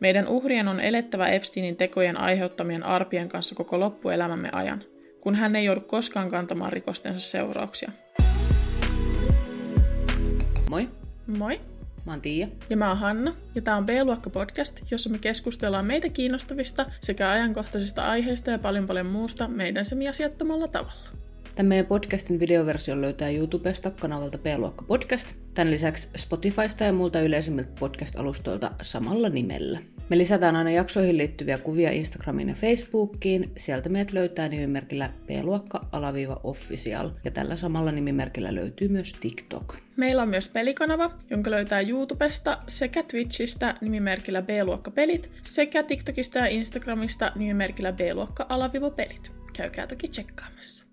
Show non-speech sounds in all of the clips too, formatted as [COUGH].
Meidän uhrien on elettävä Epsteinin tekojen aiheuttamien arpien kanssa koko loppuelämämme ajan, kun hän ei joudu koskaan kantamaan rikostensa seurauksia. Moi, Moi! mä oon Tiia. Ja mä oon Hanna, ja tää on B-luokka podcast, jossa me keskustellaan meitä kiinnostavista sekä ajankohtaisista aiheista ja paljon paljon muusta meidän semiasiattomalla tavalla. Tämän meidän podcastin videoversio löytää YouTubesta kanavalta B-luokka podcast. Tämän lisäksi Spotifysta ja muilta yleisimmiltä podcast-alustoilta samalla nimellä. Me lisätään aina jaksoihin liittyviä kuvia Instagramiin ja Facebookiin. Sieltä meidät löytää nimimerkillä b-luokka-official. Ja tällä samalla nimimerkillä löytyy myös TikTok. Meillä on myös pelikanava, jonka löytää YouTubesta sekä Twitchistä nimimerkillä B-luokka-pelit sekä TikTokista ja Instagramista nimimerkillä B-luokka-pelit. Käykää toki tsekkaamassa.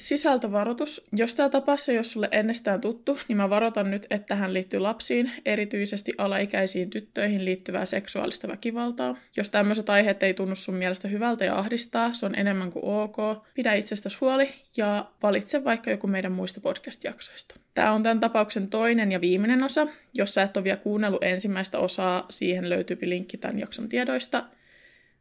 Sisältövaroitus. Jos tämä tapassa ei ole sulle ennestään tuttu, niin mä varoitan nyt, että tähän liittyy lapsiin, erityisesti alaikäisiin tyttöihin liittyvää seksuaalista väkivaltaa. Jos tämmöiset aiheet ei tunnu sun mielestä hyvältä ja ahdistaa, se on enemmän kuin ok. Pidä itsestäsi huoli ja valitse vaikka joku meidän muista podcast-jaksoista. Tämä on tämän tapauksen toinen ja viimeinen osa. Jos sä et ole vielä kuunnellut ensimmäistä osaa, siihen löytyy linkki tämän jakson tiedoista.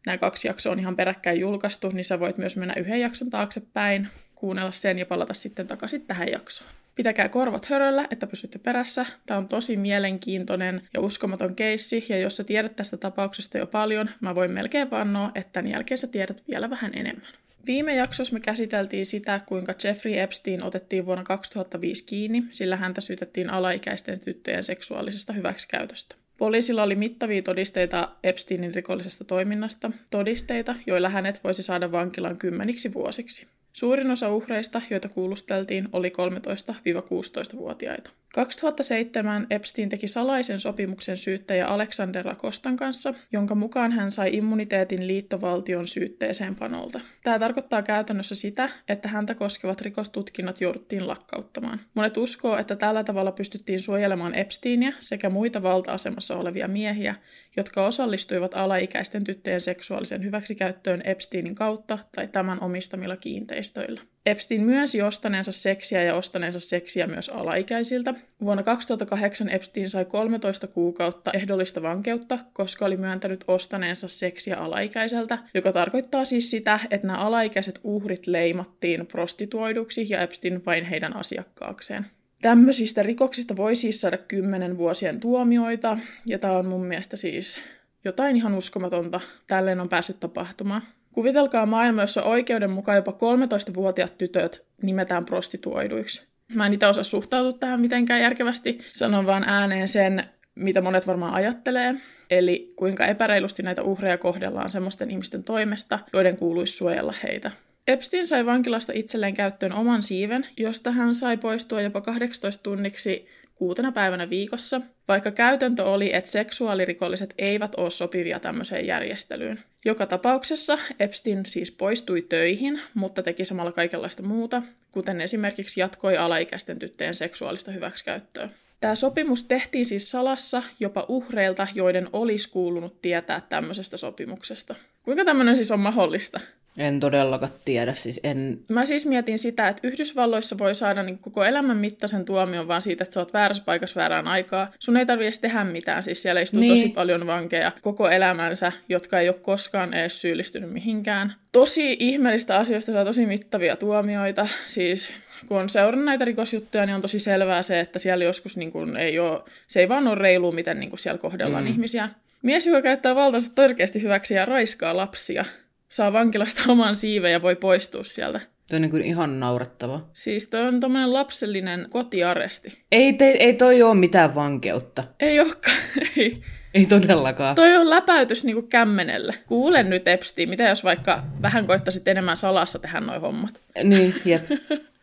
Nämä kaksi jaksoa on ihan peräkkäin julkaistu, niin sä voit myös mennä yhden jakson taaksepäin, kuunnella sen ja palata sitten takaisin tähän jaksoon. Pitäkää korvat höröllä, että pysytte perässä. Tämä on tosi mielenkiintoinen ja uskomaton keissi, ja jos sä tiedät tästä tapauksesta jo paljon, mä voin melkein vannoa, että tämän jälkeen sä tiedät vielä vähän enemmän. Viime jaksossa me käsiteltiin sitä, kuinka Jeffrey Epstein otettiin vuonna 2005 kiinni, sillä häntä syytettiin alaikäisten tyttöjen seksuaalisesta hyväksikäytöstä. Poliisilla oli mittavia todisteita Epsteinin rikollisesta toiminnasta, todisteita, joilla hänet voisi saada vankilaan kymmeniksi vuosiksi. Suurin osa uhreista, joita kuulusteltiin, oli 13-16-vuotiaita. 2007 Epstein teki salaisen sopimuksen syyttäjä Alexander Rakostan kanssa, jonka mukaan hän sai immuniteetin liittovaltion syytteeseen panolta. Tämä tarkoittaa käytännössä sitä, että häntä koskevat rikostutkinnot jouduttiin lakkauttamaan. Monet uskoo, että tällä tavalla pystyttiin suojelemaan Epsteinia sekä muita valta-asemassa olevia miehiä, jotka osallistuivat alaikäisten tyttöjen seksuaalisen hyväksikäyttöön Epsteinin kautta tai tämän omistamilla kiinteistöillä. Epstein myönsi ostaneensa seksiä ja ostaneensa seksiä myös alaikäisiltä. Vuonna 2008 Epstein sai 13 kuukautta ehdollista vankeutta, koska oli myöntänyt ostaneensa seksiä alaikäiseltä, joka tarkoittaa siis sitä, että nämä alaikäiset uhrit leimattiin prostituoiduksi ja Epstein vain heidän asiakkaakseen. Tämmöisistä rikoksista voi siis saada kymmenen vuosien tuomioita, ja tämä on mun mielestä siis jotain ihan uskomatonta. Tälleen on päässyt tapahtumaan. Kuvitelkaa maailma, jossa oikeuden mukaan jopa 13-vuotiaat tytöt nimetään prostituoiduiksi. Mä en itse osaa suhtautua tähän mitenkään järkevästi. Sanon vaan ääneen sen, mitä monet varmaan ajattelee. Eli kuinka epäreilusti näitä uhreja kohdellaan semmoisten ihmisten toimesta, joiden kuuluisi suojella heitä. Epstein sai vankilasta itselleen käyttöön oman siiven, josta hän sai poistua jopa 18 tunniksi kuutena päivänä viikossa, vaikka käytäntö oli, että seksuaalirikolliset eivät ole sopivia tämmöiseen järjestelyyn. Joka tapauksessa Epstein siis poistui töihin, mutta teki samalla kaikenlaista muuta, kuten esimerkiksi jatkoi alaikäisten tyttöjen seksuaalista hyväksikäyttöä. Tämä sopimus tehtiin siis salassa jopa uhreilta, joiden olisi kuulunut tietää tämmöisestä sopimuksesta. Kuinka tämmöinen siis on mahdollista? En todellakaan tiedä, siis en... Mä siis mietin sitä, että Yhdysvalloissa voi saada niin koko elämän mittaisen tuomion vaan siitä, että sä oot väärässä paikassa väärään aikaa. Sun ei tarvitse edes tehdä mitään, siis siellä istuu niin. tosi paljon vankeja koko elämänsä, jotka ei ole koskaan edes syyllistynyt mihinkään. Tosi ihmeellistä asioista saa tosi mittavia tuomioita, siis kun on seurannut näitä rikosjuttuja, niin on tosi selvää se, että siellä joskus niin kuin ei ole, se ei vaan ole reilu, miten niin kuin siellä kohdellaan mm. ihmisiä. Mies, joka käyttää valtansa törkeästi hyväksi ja raiskaa lapsia, saa vankilasta [LAUGHS] oman siiven ja voi poistua sieltä. Tuo on niin ihan naurettava. Siis toi on tämmöinen lapsellinen kotiaresti. Ei, te, ei toi ole mitään vankeutta. Ei olekaan, [LAUGHS] ei. Ei todellakaan. Toi on läpäytys niinku kämmenelle. Kuulen nyt Epstein, mitä jos vaikka vähän koittaisit enemmän salassa tehdä noi hommat? Niin, jep. [LAUGHS]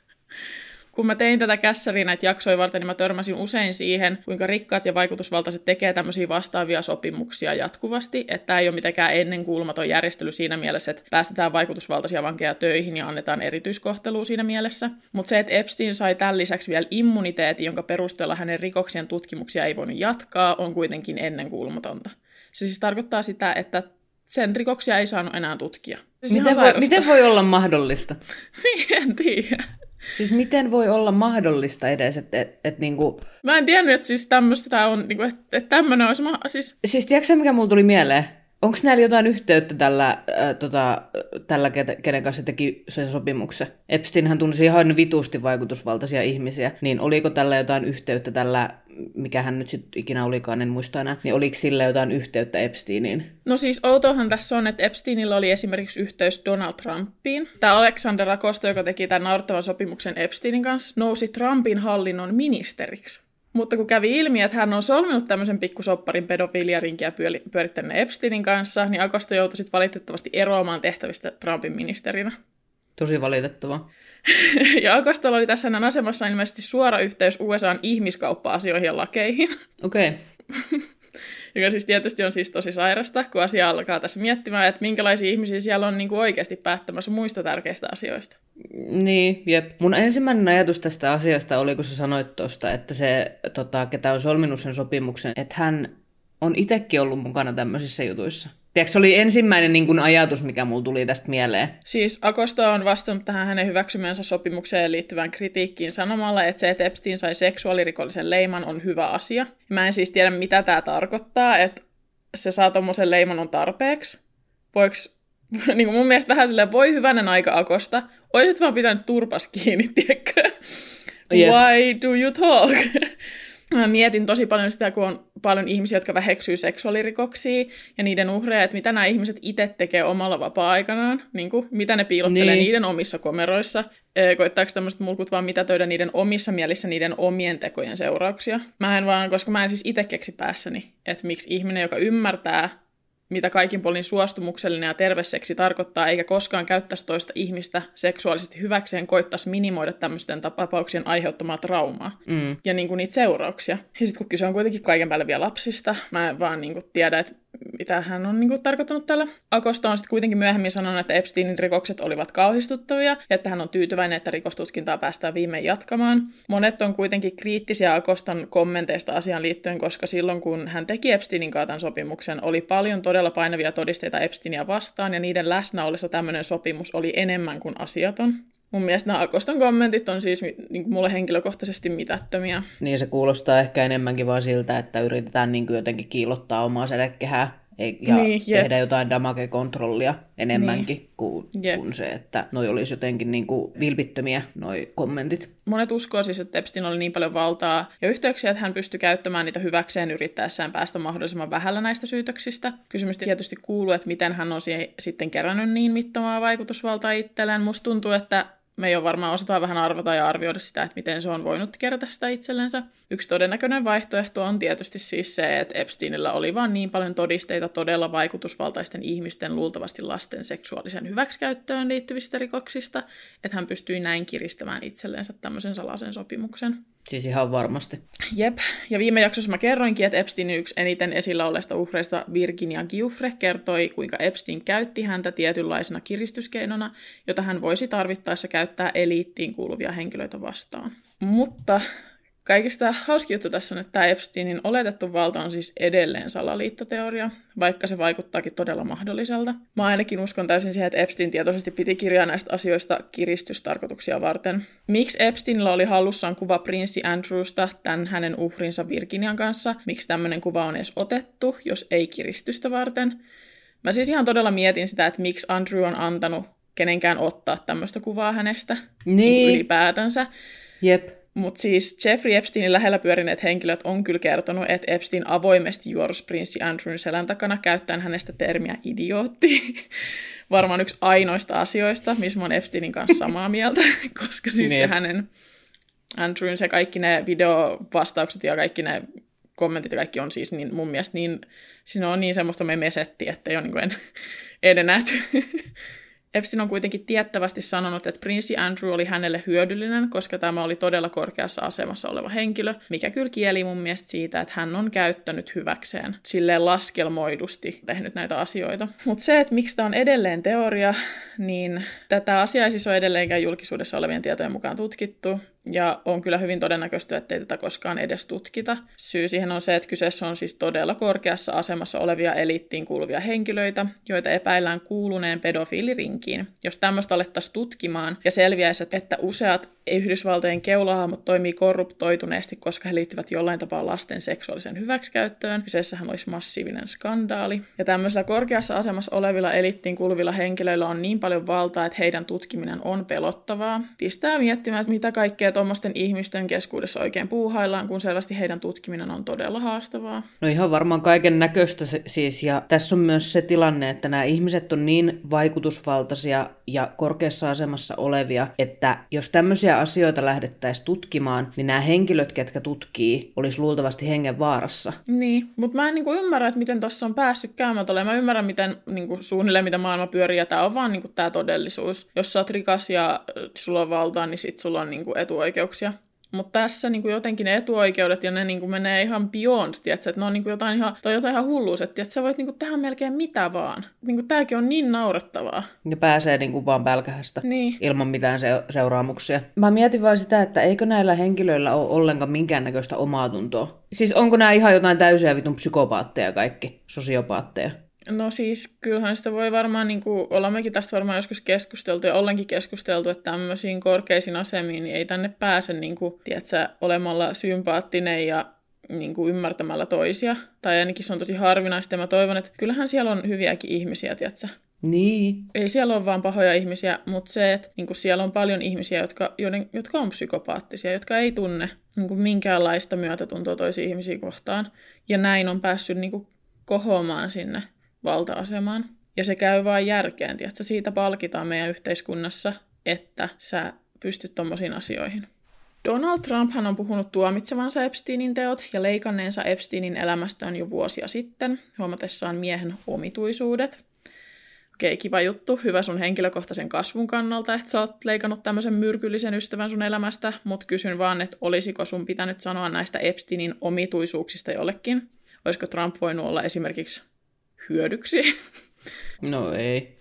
kun mä tein tätä kässäriä näitä jaksoja varten, niin mä törmäsin usein siihen, kuinka rikkaat ja vaikutusvaltaiset tekee tämmöisiä vastaavia sopimuksia jatkuvasti, että tämä ei ole mitenkään ennenkuulumaton järjestely siinä mielessä, että päästetään vaikutusvaltaisia vankeja töihin ja annetaan erityiskohtelua siinä mielessä. Mutta se, että Epstein sai tämän lisäksi vielä immuniteetin, jonka perusteella hänen rikoksien tutkimuksia ei voinut jatkaa, on kuitenkin ennenkuulumatonta. Se siis tarkoittaa sitä, että sen rikoksia ei saanut enää tutkia. Siis miten, voi, miten voi olla mahdollista? [LAUGHS] Niin, en tiedä. Siis miten voi olla mahdollista edes, että et, et niinku... Mä en tiennyt, että siis tämmöistä on, niinku, että, että tämmöinen olisi... Ma- siis... Siis tiedätkö mikä mulla tuli mieleen? Onko näillä jotain yhteyttä tällä, äh, tota, tällä kenen kanssa teki sen sopimuksen? Epsteinhän tunsi ihan vitusti vaikutusvaltaisia ihmisiä, niin oliko tällä jotain yhteyttä tällä, mikä hän nyt sitten ikinä olikaan, en muista enää, niin oliko sillä jotain yhteyttä Epsteiniin? No siis outohan tässä on, että Epsteinillä oli esimerkiksi yhteys Donald Trumpiin. Tämä Alexander Acosta, joka teki tämän naurattavan sopimuksen Epsteinin kanssa, nousi Trumpin hallinnon ministeriksi. Mutta kun kävi ilmi, että hän on solminut tämmöisen pikkusopparin pedofiliarinkiä pyörittäneen Epsteinin kanssa, niin Akosta joutui sitten valitettavasti eroamaan tehtävistä Trumpin ministerinä. Tosi valitettava. [LAUGHS] ja Akostalla oli tässä hänen asemassa ilmeisesti suora yhteys USAn ihmiskauppa-asioihin ja lakeihin. Okei. Okay. [LAUGHS] joka siis tietysti on siis tosi sairasta, kun asia alkaa tässä miettimään, että minkälaisia ihmisiä siellä on niin kuin oikeasti päättämässä muista tärkeistä asioista. Niin, jep. Mun ensimmäinen ajatus tästä asiasta oli, kun sä sanoit tuosta, että se, tota, ketä on solminut sen sopimuksen, että hän on itsekin ollut mukana tämmöisissä jutuissa. Tiedätkö, se oli ensimmäinen niin kuin, ajatus, mikä mulla tuli tästä mieleen. Siis Akosta on vastannut tähän hänen hyväksymänsä sopimukseen liittyvään kritiikkiin sanomalla, että se, että Epstein sai seksuaalirikollisen leiman, on hyvä asia. Mä en siis tiedä, mitä tämä tarkoittaa, että se saa tuommoisen leiman on tarpeeksi. Voiko [LAUGHS] niin kuin mun mielestä vähän silleen, voi hyvänen aika Akosta, oisit vaan pitänyt turpas kiinni, [LAUGHS] tiedätkö? Yep. Why do you talk? [LAUGHS] Mä mietin tosi paljon sitä, kun on paljon ihmisiä, jotka väheksyy seksuaalirikoksia ja niiden uhreja, että mitä nämä ihmiset itse tekee omalla vapaa-aikanaan, niin kuin, mitä ne piilottelee niin. niiden omissa komeroissa, koittaako tämmöiset mulkut vaan mitätöidä niiden omissa mielissä niiden omien tekojen seurauksia. Mä en vaan, koska mä en siis itse keksi päässäni, että miksi ihminen, joka ymmärtää mitä kaikin puolin suostumuksellinen ja terveseksi tarkoittaa, eikä koskaan käyttäisi toista ihmistä seksuaalisesti hyväkseen, koittaisi minimoida tämmöisten tapauksien aiheuttamaa traumaa mm. ja niin kuin niitä seurauksia. Ja sitten kun kyse on kuitenkin kaiken päälle vielä lapsista, mä en vaan niin kuin tiedä, että mitä hän on niin kuin, tarkoittanut tällä. Akosta on sitten kuitenkin myöhemmin sanonut, että Epsteinin rikokset olivat kauhistuttavia ja että hän on tyytyväinen, että rikostutkintaa päästään viimein jatkamaan. Monet on kuitenkin kriittisiä Akostan kommenteista asiaan liittyen, koska silloin kun hän teki Epsteinin kaatan sopimuksen, oli paljon todella painavia todisteita Epsteinia vastaan ja niiden läsnä ollessa tämmöinen sopimus oli enemmän kuin asiaton. Mun mielestä nämä Akoston kommentit on siis niin kuin mulle henkilökohtaisesti mitättömiä. Niin se kuulostaa ehkä enemmänkin vaan siltä, että yritetään niin kuin jotenkin kiillottaa omaa sädekehää ja niin, tehdä jotain damage-kontrollia enemmänkin niin. kuin, kuin se, että noi olisi jotenkin niin kuin vilpittömiä noi kommentit. Monet uskoo siis, että Epstein oli niin paljon valtaa ja yhteyksiä, että hän pystyi käyttämään niitä hyväkseen yrittäessään päästä mahdollisimman vähällä näistä syytöksistä. Kysymys tietysti kuuluu, että miten hän on sitten kerännyt niin mittavaa vaikutusvaltaa itselleen. Musta tuntuu, että me jo varmaan osataan vähän arvata ja arvioida sitä, että miten se on voinut kerätä sitä itsellensä. Yksi todennäköinen vaihtoehto on tietysti siis se, että Epsteinillä oli vain niin paljon todisteita todella vaikutusvaltaisten ihmisten luultavasti lasten seksuaalisen hyväksikäyttöön liittyvistä rikoksista, että hän pystyi näin kiristämään itsellensä tämmöisen salaisen sopimuksen. Siis ihan varmasti. Jep. Ja viime jaksossa mä kerroinkin, että Epsteinin yksi eniten esillä olleista uhreista Virginia Giuffre kertoi, kuinka Epstein käytti häntä tietynlaisena kiristyskeinona, jota hän voisi tarvittaessa käyttää eliittiin kuuluvia henkilöitä vastaan. Mutta Kaikista hauski juttu tässä on, että tämä Epsteinin oletettu valta on siis edelleen salaliittoteoria, vaikka se vaikuttaakin todella mahdolliselta. Mä ainakin uskon täysin siihen, että Epstein tietoisesti piti kirjaa näistä asioista kiristystarkoituksia varten. Miksi Epsteinillä oli hallussaan kuva prinssi Andrewsta, tämän hänen uhrinsa Virginian kanssa? Miksi tämmöinen kuva on edes otettu, jos ei kiristystä varten? Mä siis ihan todella mietin sitä, että miksi Andrew on antanut kenenkään ottaa tämmöistä kuvaa hänestä niin. ylipäätänsä. Jep. Mutta siis Jeffrey Epsteinin lähellä pyörineet henkilöt on kyllä kertonut, että Epstein avoimesti juorus prinssi Andrewn selän takana käyttäen hänestä termiä idiootti. [LAUGHS] Varmaan yksi ainoista asioista, missä mä oon Epsteinin kanssa samaa mieltä, [LAUGHS] koska siis niin. se hänen Andrewn, se kaikki ne videovastaukset ja kaikki ne kommentit ja kaikki on siis niin, mun mielestä niin, siinä on niin semmoista me mesetti, että ei ole niin en, [LAUGHS] en nähty. Epstein on kuitenkin tiettävästi sanonut, että prinssi Andrew oli hänelle hyödyllinen, koska tämä oli todella korkeassa asemassa oleva henkilö, mikä kyllä kieli mun mielestä siitä, että hän on käyttänyt hyväkseen silleen laskelmoidusti tehnyt näitä asioita. Mutta se, että miksi tämä on edelleen teoria, niin tätä asiaa ei siis ole edelleenkään julkisuudessa olevien tietojen mukaan tutkittu, ja on kyllä hyvin todennäköistä, että ei tätä koskaan edes tutkita. Syy siihen on se, että kyseessä on siis todella korkeassa asemassa olevia eliittiin kuuluvia henkilöitä, joita epäillään kuuluneen pedofiilirinkiin. Jos tämmöistä alettaisiin tutkimaan ja selviäisi, että useat Yhdysvaltojen keulahahmot toimii korruptoituneesti, koska he liittyvät jollain tapaa lasten seksuaalisen hyväksikäyttöön. Kyseessähän olisi massiivinen skandaali. Ja tämmöisellä korkeassa asemassa olevilla elittiin kuuluvilla henkilöillä on niin paljon valtaa, että heidän tutkiminen on pelottavaa. Pistää miettimään, että mitä kaikkea tuommoisten ihmisten keskuudessa oikein puuhaillaan, kun selvästi heidän tutkiminen on todella haastavaa. No ihan varmaan kaiken näköistä siis. Ja tässä on myös se tilanne, että nämä ihmiset on niin vaikutusvaltaisia ja korkeassa asemassa olevia, että jos tämmöisiä asioita lähdettäisiin tutkimaan, niin nämä henkilöt, ketkä tutkii, olisi luultavasti hengen vaarassa. Niin, mutta mä en niinku ymmärrä, että miten tuossa on päässyt käymään tolleen. Mä ymmärrän, miten niinku, suunnilleen, mitä maailma pyörii, ja tämä on vaan niinku, tämä todellisuus. Jos sä oot rikas ja sulla on valtaa, niin sit sulla on niinku, etuoikeuksia. Mutta tässä niin kuin jotenkin ne etuoikeudet ja ne niin kuin menee ihan beyond, tiedätkö? että ne on niin kuin jotain ihan, tai jotain ihan hulluus, että sä voit niin kuin tehdä melkein mitä vaan. Niin kuin tämäkin on niin naurettavaa. Ja pääsee niin kuin vaan pälkähästä niin. ilman mitään se- seuraamuksia. Mä mietin vaan sitä, että eikö näillä henkilöillä ole ollenkaan minkäännäköistä omaa tuntoa. Siis onko nämä ihan jotain täysiä vitun psykopaatteja kaikki, sosiopaatteja? No siis kyllähän sitä voi varmaan, niin kuin, olemmekin tästä varmaan joskus keskusteltu ja ollenkin keskusteltu, että tämmöisiin korkeisiin asemiin niin ei tänne pääse niin kuin, tiedätkö, olemalla sympaattinen ja niin kuin ymmärtämällä toisia. Tai ainakin se on tosi harvinaista ja mä toivon, että kyllähän siellä on hyviäkin ihmisiä, tiedätkö? Niin. Ei siellä ole vaan pahoja ihmisiä, mutta se, että niin kuin siellä on paljon ihmisiä, jotka, joiden, jotka on psykopaattisia, jotka ei tunne niin kuin minkäänlaista myötätuntoa toisiin ihmisiin kohtaan. Ja näin on päässyt niin kuin, kohoamaan sinne valta-asemaan. Ja se käy vain järkeen, että siitä palkitaan meidän yhteiskunnassa, että sä pystyt tommosiin asioihin. Donald Trump hän on puhunut tuomitsevansa Epsteinin teot ja leikanneensa Epsteinin elämästään jo vuosia sitten, huomatessaan miehen omituisuudet. Okei, kiva juttu, hyvä sun henkilökohtaisen kasvun kannalta, että sä oot leikannut tämmöisen myrkyllisen ystävän sun elämästä, mutta kysyn vaan, että olisiko sun pitänyt sanoa näistä Epsteinin omituisuuksista jollekin? Olisiko Trump voinut olla esimerkiksi hyödyksi. [LAUGHS] No ei.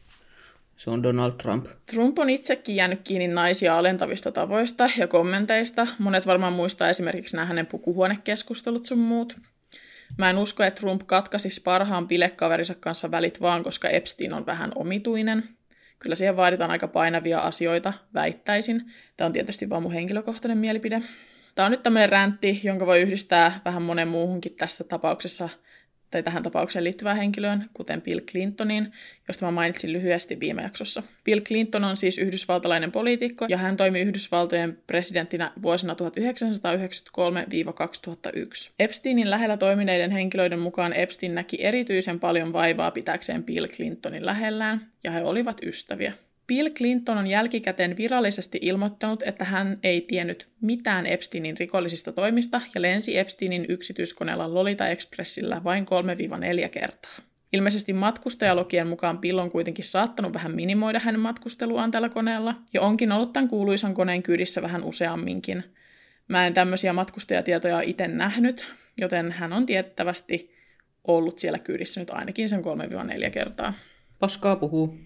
Se on Donald Trump. Trump on itsekin jäänyt kiinni naisia alentavista tavoista ja kommenteista. Monet varmaan muistaa esimerkiksi nämä hänen pukuhuonekeskustelut sun muut. Mä en usko, että Trump katkaisisi parhaan bilekaverinsa kanssa välit vaan, koska Epstein on vähän omituinen. Kyllä siihen vaaditaan aika painavia asioita, väittäisin. Tämä on tietysti vaan mun henkilökohtainen mielipide. Tämä on nyt tämmöinen räntti, jonka voi yhdistää vähän monen muuhunkin tässä tapauksessa – tai tähän tapaukseen liittyvään henkilöön, kuten Bill Clintonin, josta mä mainitsin lyhyesti viime jaksossa. Bill Clinton on siis yhdysvaltalainen poliitikko, ja hän toimi Yhdysvaltojen presidenttinä vuosina 1993-2001. Epsteinin lähellä toimineiden henkilöiden mukaan Epstein näki erityisen paljon vaivaa pitäkseen Bill Clintonin lähellään, ja he olivat ystäviä. Bill Clinton on jälkikäteen virallisesti ilmoittanut, että hän ei tiennyt mitään Epsteinin rikollisista toimista ja lensi Epsteinin yksityiskoneella Lolita Expressillä vain 3-4 kertaa. Ilmeisesti matkustajalokien mukaan Bill on kuitenkin saattanut vähän minimoida hänen matkusteluaan tällä koneella, ja onkin ollut tämän kuuluisan koneen kyydissä vähän useamminkin. Mä en tämmöisiä matkustajatietoja itse nähnyt, joten hän on tiettävästi ollut siellä kyydissä nyt ainakin sen 3-4 kertaa. Paskaa puhuu.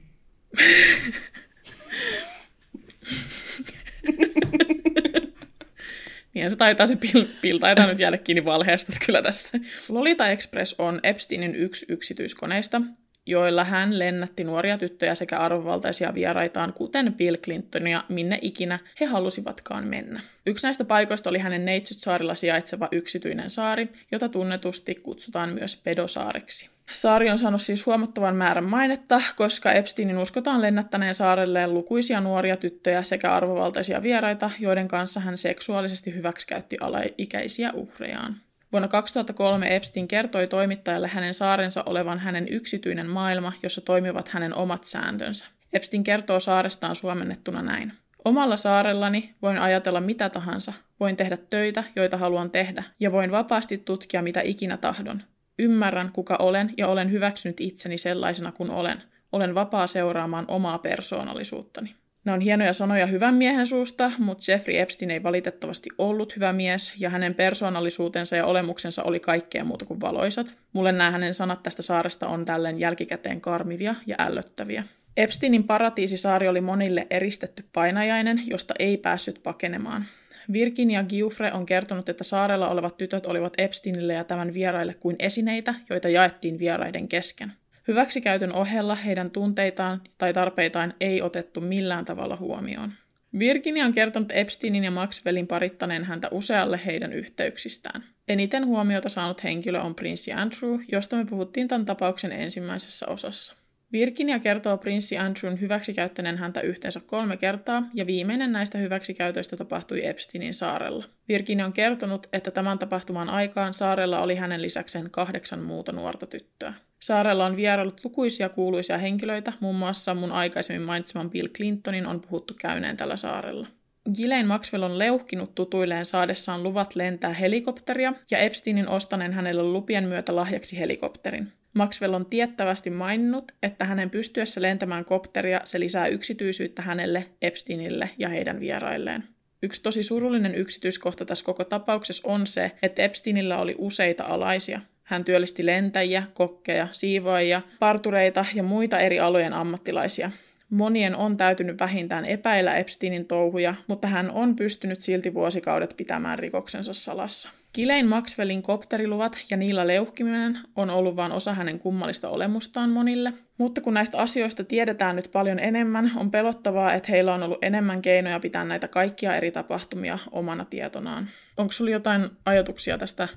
[LAUGHS] niin se taitaa se pil, pil taitaa nyt jäädä kiinni valheesta kyllä tässä. Lolita Express on Epsteinin yksi yksityiskoneista, joilla hän lennätti nuoria tyttöjä sekä arvovaltaisia vieraitaan, kuten Bill Clintonia, minne ikinä he halusivatkaan mennä. Yksi näistä paikoista oli hänen Neitsyt-saarilla sijaitseva yksityinen saari, jota tunnetusti kutsutaan myös Pedosaareksi. Saari on saanut siis huomattavan määrän mainetta, koska Epsteinin uskotaan lennättäneen saarelleen lukuisia nuoria tyttöjä sekä arvovaltaisia vieraita, joiden kanssa hän seksuaalisesti hyväksikäytti alaikäisiä uhrejaan. Vuonna 2003 Epstein kertoi toimittajalle hänen saarensa olevan hänen yksityinen maailma, jossa toimivat hänen omat sääntönsä. Epstein kertoo saarestaan suomennettuna näin. Omalla saarellani voin ajatella mitä tahansa, voin tehdä töitä, joita haluan tehdä, ja voin vapaasti tutkia mitä ikinä tahdon. Ymmärrän, kuka olen, ja olen hyväksynyt itseni sellaisena kuin olen. Olen vapaa seuraamaan omaa persoonallisuuttani. Ne on hienoja sanoja hyvän miehen suusta, mutta Jeffrey Epstein ei valitettavasti ollut hyvä mies, ja hänen persoonallisuutensa ja olemuksensa oli kaikkea muuta kuin valoisat. Mulle nämä hänen sanat tästä saaresta on tälleen jälkikäteen karmivia ja ällöttäviä. Epsteinin paratiisisaari oli monille eristetty painajainen, josta ei päässyt pakenemaan. Virginia Giuffre on kertonut, että saarella olevat tytöt olivat Epsteinille ja tämän vieraille kuin esineitä, joita jaettiin vieraiden kesken. Hyväksikäytön ohella heidän tunteitaan tai tarpeitaan ei otettu millään tavalla huomioon. Virginia on kertonut Epsteinin ja Maxwellin parittaneen häntä usealle heidän yhteyksistään. Eniten huomiota saanut henkilö on prinssi Andrew, josta me puhuttiin tämän tapauksen ensimmäisessä osassa. Virginia kertoo prinssi Andrewn hyväksikäyttäneen häntä yhteensä kolme kertaa, ja viimeinen näistä hyväksikäytöistä tapahtui Epsteinin saarella. Virginia on kertonut, että tämän tapahtuman aikaan saarella oli hänen lisäkseen kahdeksan muuta nuorta tyttöä. Saarella on vierailut lukuisia kuuluisia henkilöitä, muun muassa mun aikaisemmin mainitseman Bill Clintonin on puhuttu käyneen tällä saarella. Ghislaine Maxwell on leuhkinut tutuilleen saadessaan luvat lentää helikopteria ja Epsteinin ostaneen hänelle lupien myötä lahjaksi helikopterin. Maxwell on tiettävästi maininnut, että hänen pystyessä lentämään kopteria se lisää yksityisyyttä hänelle, Epsteinille ja heidän vierailleen. Yksi tosi surullinen yksityiskohta tässä koko tapauksessa on se, että Epsteinillä oli useita alaisia. Hän työllisti lentäjiä, kokkeja, siivoajia, partureita ja muita eri alojen ammattilaisia. Monien on täytynyt vähintään epäillä Epsteinin touhuja, mutta hän on pystynyt silti vuosikaudet pitämään rikoksensa salassa. Kilein Maxwellin kopteriluvat ja niillä leuhkiminen on ollut vain osa hänen kummallista olemustaan monille. Mutta kun näistä asioista tiedetään nyt paljon enemmän, on pelottavaa, että heillä on ollut enemmän keinoja pitää näitä kaikkia eri tapahtumia omana tietonaan. Onko sulla jotain ajatuksia tästä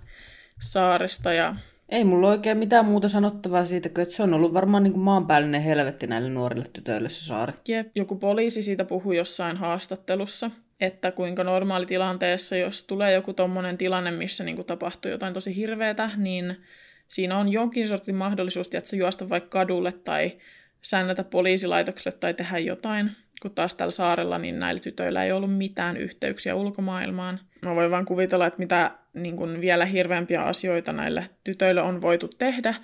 saaresta ja ei mulla oikein mitään muuta sanottavaa siitä, että se on ollut varmaan niin kuin maanpäällinen helvetti näille nuorille tytöille se saari. Jep, joku poliisi siitä puhui jossain haastattelussa, että kuinka normaalitilanteessa, jos tulee joku tommonen tilanne, missä niin tapahtuu jotain tosi hirveätä, niin siinä on jonkin sortin mahdollisuus, että juosta vaikka kadulle tai säännätä poliisilaitokselle tai tehdä jotain, kun taas tällä saarella niin näillä tytöillä ei ollut mitään yhteyksiä ulkomaailmaan. Mä voin vaan kuvitella, että mitä niin kuin vielä hirveämpiä asioita näille tytöille on voitu tehdä,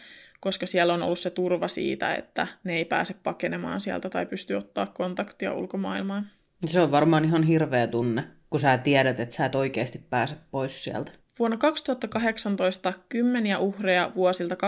koska siellä on ollut se turva siitä, että ne ei pääse pakenemaan sieltä tai pysty ottaa kontaktia ulkomaailmaan. Se on varmaan ihan hirveä tunne, kun sä tiedät, että sä et oikeasti pääse pois sieltä. Vuonna 2018 kymmeniä uhreja vuosilta 2001-2006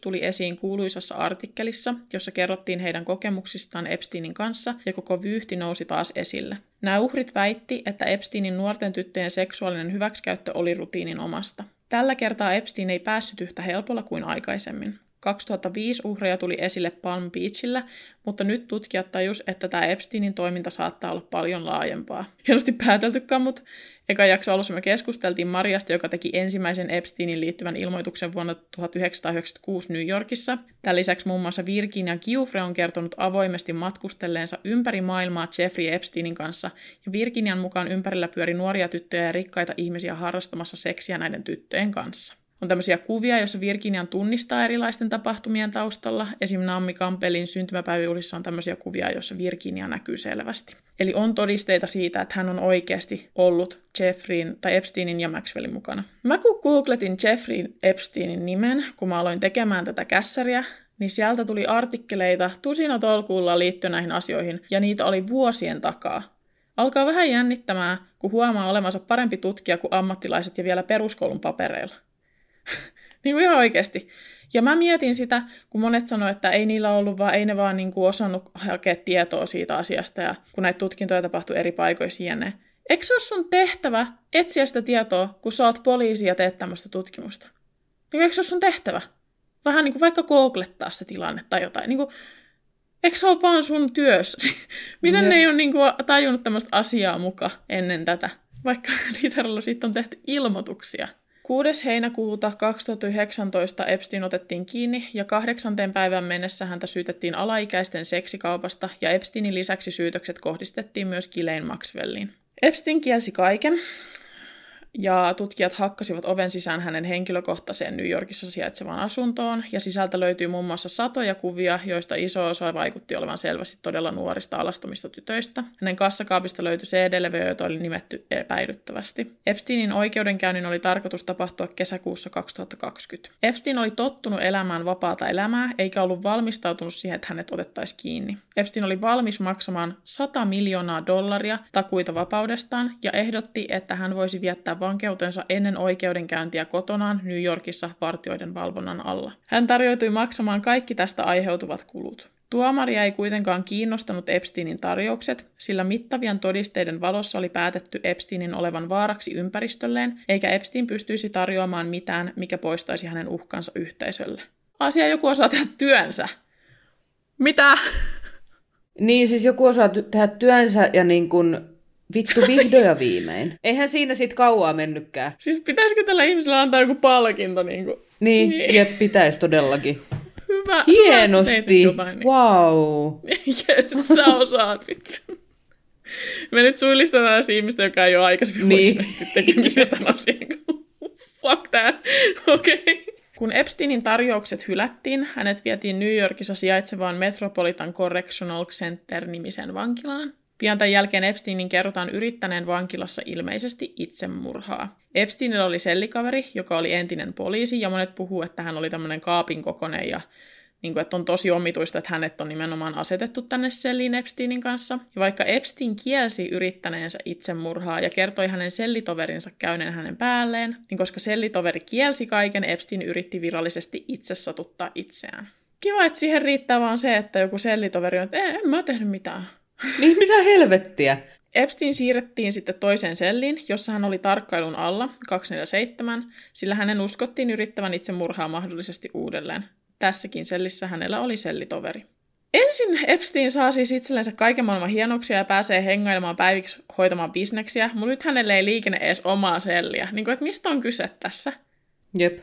tuli esiin kuuluisassa artikkelissa, jossa kerrottiin heidän kokemuksistaan Epsteinin kanssa ja koko vyyhti nousi taas esille. Nämä uhrit väitti, että Epsteinin nuorten tyttöjen seksuaalinen hyväksikäyttö oli rutiinin omasta. Tällä kertaa Epstein ei päässyt yhtä helpolla kuin aikaisemmin. 2005 uhreja tuli esille Palm Beachillä, mutta nyt tutkijat tajus, että tämä Epsteinin toiminta saattaa olla paljon laajempaa. Hienosti pääteltykään, mutta eka jakso alussa me keskusteltiin Mariasta, joka teki ensimmäisen Epsteinin liittyvän ilmoituksen vuonna 1996 New Yorkissa. Tämän lisäksi muun muassa Virginia Giuffre on kertonut avoimesti matkustelleensa ympäri maailmaa Jeffrey Epsteinin kanssa, ja Virginian mukaan ympärillä pyöri nuoria tyttöjä ja rikkaita ihmisiä harrastamassa seksiä näiden tyttöjen kanssa. On tämmöisiä kuvia, joissa Virginian tunnistaa erilaisten tapahtumien taustalla. Esim. Naomi Campbellin syntymäpäiväjuhlissa on tämmöisiä kuvia, joissa Virginia näkyy selvästi. Eli on todisteita siitä, että hän on oikeasti ollut Jeffreyin tai Epsteinin ja Maxwellin mukana. Mä kun googletin Jeffreyin Epsteinin nimen, kun mä aloin tekemään tätä kässäriä, niin sieltä tuli artikkeleita tusina tolkulla liittyen näihin asioihin, ja niitä oli vuosien takaa. Alkaa vähän jännittämään, kun huomaa olevansa parempi tutkija kuin ammattilaiset ja vielä peruskoulun papereilla. [LAUGHS] niin kuin ihan oikeasti. Ja mä mietin sitä, kun monet sanoivat, että ei niillä ollut vaan, ei ne vaan niin kuin osannut hakea tietoa siitä asiasta, ja kun näitä tutkintoja tapahtui eri paikoissa jne. Eikö se ole sun tehtävä etsiä sitä tietoa, kun sä oot poliisi ja teet tämmöistä tutkimusta? Niin eikö se ole sun tehtävä? Vähän niin kuin vaikka googlettaa se tilanne tai jotain. Niin kuin, eikö se ole vaan sun työssä? [LAUGHS] Miten ne ei ole niin kuin, tajunnut tämmöistä asiaa muka ennen tätä? Vaikka [LAUGHS] niitä siitä on tehty ilmoituksia. 6. heinäkuuta 2019 Epstein otettiin kiinni ja kahdeksanteen päivän mennessä häntä syytettiin alaikäisten seksikaupasta ja Epsteinin lisäksi syytökset kohdistettiin myös Kilein Maxwelliin. Epstein kielsi kaiken, ja tutkijat hakkasivat oven sisään hänen henkilökohtaiseen New Yorkissa sijaitsevaan asuntoon, ja sisältä löytyy muun muassa satoja kuvia, joista iso osa vaikutti olevan selvästi todella nuorista alastomista tytöistä. Hänen kassakaapista löytyi CD-levy, joita oli nimetty epäilyttävästi. Epsteinin oikeudenkäynnin oli tarkoitus tapahtua kesäkuussa 2020. Epstein oli tottunut elämään vapaata elämää, eikä ollut valmistautunut siihen, että hänet otettaisiin kiinni. Epstein oli valmis maksamaan 100 miljoonaa dollaria takuita vapaudestaan, ja ehdotti, että hän voisi viettää vankeutensa ennen oikeudenkäyntiä kotonaan New Yorkissa vartioiden valvonnan alla. Hän tarjoutui maksamaan kaikki tästä aiheutuvat kulut. Tuomaria ei kuitenkaan kiinnostanut Epsteinin tarjoukset, sillä mittavien todisteiden valossa oli päätetty Epsteinin olevan vaaraksi ympäristölleen, eikä Epstein pystyisi tarjoamaan mitään, mikä poistaisi hänen uhkansa yhteisölle. Asia joku osaa tehdä työnsä. Mitä? Niin, siis joku osaa tehdä työnsä ja niin kuin vittu vihdoin ja viimein. Eihän siinä sit kauaa mennytkään. Siis pitäisikö tällä ihmisellä antaa joku palkinto? Niin, kuin? Niin, niin. jep, pitäisi todellakin. Hyvä, Hienosti. Hyvä, jotain, niin. Wow. Yes, sä osaat vittu. Me nyt suillistetaan ihmistä, joka ei ole aikaisemmin niin. tekemisestä asian. Fuck that. Okei. Okay. Kun Epsteinin tarjoukset hylättiin, hänet vietiin New Yorkissa sijaitsevaan Metropolitan Correctional Center-nimisen vankilaan. Pian tämän jälkeen Epsteinin kerrotaan yrittäneen vankilassa ilmeisesti itsemurhaa. Epsteinilla oli sellikaveri, joka oli entinen poliisi, ja monet puhuu, että hän oli tämmöinen kaapin kokonen ja niin kuin, että on tosi omituista, että hänet on nimenomaan asetettu tänne selliin Epsteinin kanssa. Ja vaikka Epstein kielsi yrittäneensä itsemurhaa ja kertoi hänen sellitoverinsa käyneen hänen päälleen, niin koska sellitoveri kielsi kaiken, Epstein yritti virallisesti itse satuttaa itseään. Kiva, että siihen riittää vaan se, että joku sellitoveri on, että en, en mä tehnyt mitään. Niin, mitä helvettiä? Epstein siirrettiin sitten toiseen selliin, jossa hän oli tarkkailun alla 247, sillä hänen uskottiin yrittävän itsemurhaa mahdollisesti uudelleen. Tässäkin sellissä hänellä oli sellitoveri. Ensin Epstein saa siis itsellensä kaiken maailman hienoksia ja pääsee hengailemaan päiviksi hoitamaan bisneksiä, mutta nyt hänelle ei liikenne edes omaa selliä. Niin kuin, että mistä on kyse tässä? Jep.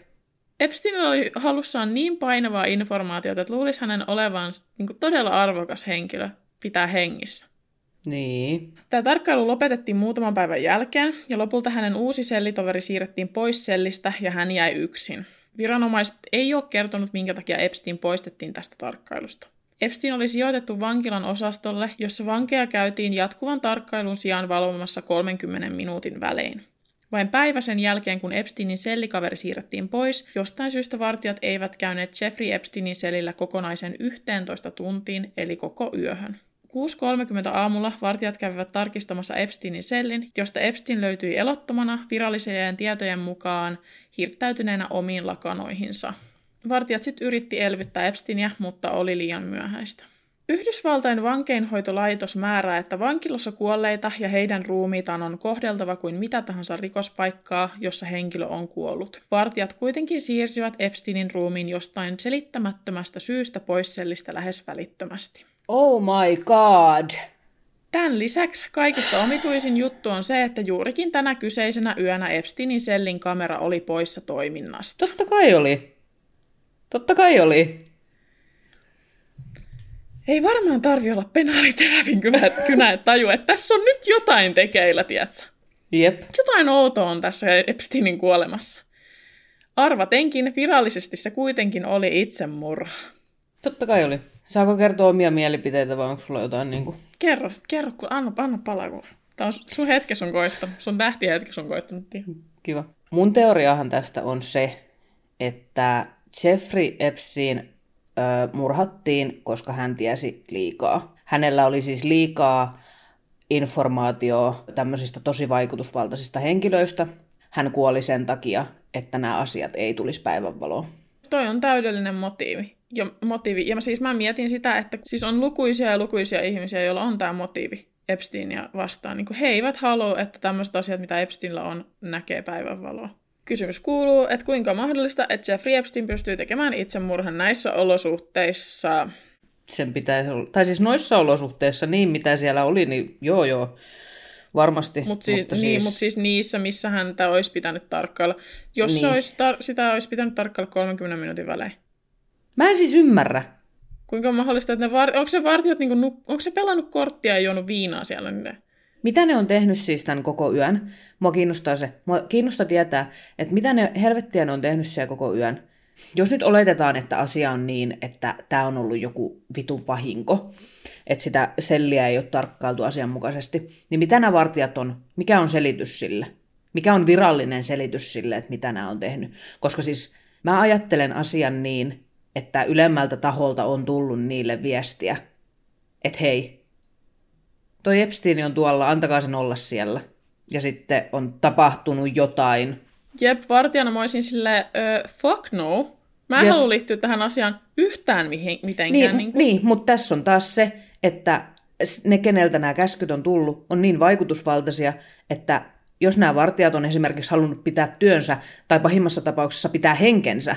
Epstein oli halussaan niin painavaa informaatiota, että luulisi hänen olevan niin kuin, todella arvokas henkilö pitää hengissä. Niin. Tämä tarkkailu lopetettiin muutaman päivän jälkeen, ja lopulta hänen uusi sellitoveri siirrettiin pois sellistä, ja hän jäi yksin. Viranomaiset ei ole kertonut, minkä takia Epstein poistettiin tästä tarkkailusta. Epstein oli sijoitettu vankilan osastolle, jossa vankeja käytiin jatkuvan tarkkailun sijaan valvomassa 30 minuutin välein. Vain päivä sen jälkeen, kun Epsteinin sellikaveri siirrettiin pois, jostain syystä vartijat eivät käyneet Jeffrey Epsteinin selillä kokonaisen 11 tuntiin, eli koko yöhön. 6.30 aamulla vartijat kävivät tarkistamassa Epsteinin sellin, josta Epstein löytyi elottomana virallisen tietojen mukaan hirttäytyneenä omiin lakanoihinsa. Vartijat sitten yritti elvyttää Epsteinia, mutta oli liian myöhäistä. Yhdysvaltain vankeinhoitolaitos määrää, että vankilassa kuolleita ja heidän ruumiitaan on kohdeltava kuin mitä tahansa rikospaikkaa, jossa henkilö on kuollut. Vartijat kuitenkin siirsivät Epsteinin ruumiin jostain selittämättömästä syystä pois sellistä lähes välittömästi. Oh my god! Tämän lisäksi kaikista omituisin juttu on se, että juurikin tänä kyseisenä yönä Epsteinin sellin kamera oli poissa toiminnasta. Totta kai oli. Totta kai oli. Ei varmaan tarvi olla penaaliterävin kynä, että taju, että tässä on nyt jotain tekeillä, tietsä. Jep. Jotain outoa on tässä Epsteinin kuolemassa. Arvatenkin, virallisesti se kuitenkin oli itsemurha. Totta kai oli. Saako kertoa omia mielipiteitä vai onko sulla jotain niin kuin... Kerro, kerro, kun anna, anna palaa. Kun... Tämä on sun hetkes on koittanut. Sun tähtiä hetkes on koittanut. Kiva. Mun teoriahan tästä on se, että Jeffrey Epstein ö, murhattiin, koska hän tiesi liikaa. Hänellä oli siis liikaa informaatio tämmöisistä tosi vaikutusvaltaisista henkilöistä. Hän kuoli sen takia, että nämä asiat ei tulisi päivänvaloon. Toi on täydellinen motiivi ja motiivi. Ja mä siis mä mietin sitä, että siis on lukuisia ja lukuisia ihmisiä, joilla on tämä motiivi Epsteinia vastaan. Niin he eivät halua, että tämmöiset asiat, mitä Epsteinillä on, näkee päivänvaloa. Kysymys kuuluu, että kuinka mahdollista, että Jeffrey Epstein pystyy tekemään itsemurhan näissä olosuhteissa? Sen pitäisi olla, tai siis noissa olosuhteissa, niin mitä siellä oli, niin joo joo, varmasti. Mut siis, mutta niin, siis... mutta siis niissä, missä häntä olisi pitänyt tarkkailla. Jos niin. olisi tar- sitä olisi pitänyt tarkkailla 30 minuutin välein. Mä en siis ymmärrä. Kuinka on mahdollista, että ne var... onko se vartijat, niin kuin, onko se pelannut korttia ja juonut viinaa siellä? Niin ne... Mitä ne on tehnyt siis tämän koko yön? Mua kiinnostaa se. Mua kiinnostaa tietää, että mitä ne helvettiä ne on tehnyt siellä koko yön. Jos nyt oletetaan, että asia on niin, että tämä on ollut joku vitun vahinko, että sitä selliä ei ole tarkkailtu asianmukaisesti, niin mitä nämä vartijat on? Mikä on selitys sille? Mikä on virallinen selitys sille, että mitä nämä on tehnyt? Koska siis mä ajattelen asian niin, että ylemmältä taholta on tullut niille viestiä, että hei, toi Epstein on tuolla, antakaa sen olla siellä. Ja sitten on tapahtunut jotain. Jep, vartijana mä olisin silleen, uh, fuck no. Mä en Jep. halua liittyä tähän asiaan yhtään mihin, mitenkään. Niin, niin, kuin... niin, mutta tässä on taas se, että ne, keneltä nämä käskyt on tullut, on niin vaikutusvaltaisia, että jos nämä vartijat on esimerkiksi halunnut pitää työnsä tai pahimmassa tapauksessa pitää henkensä,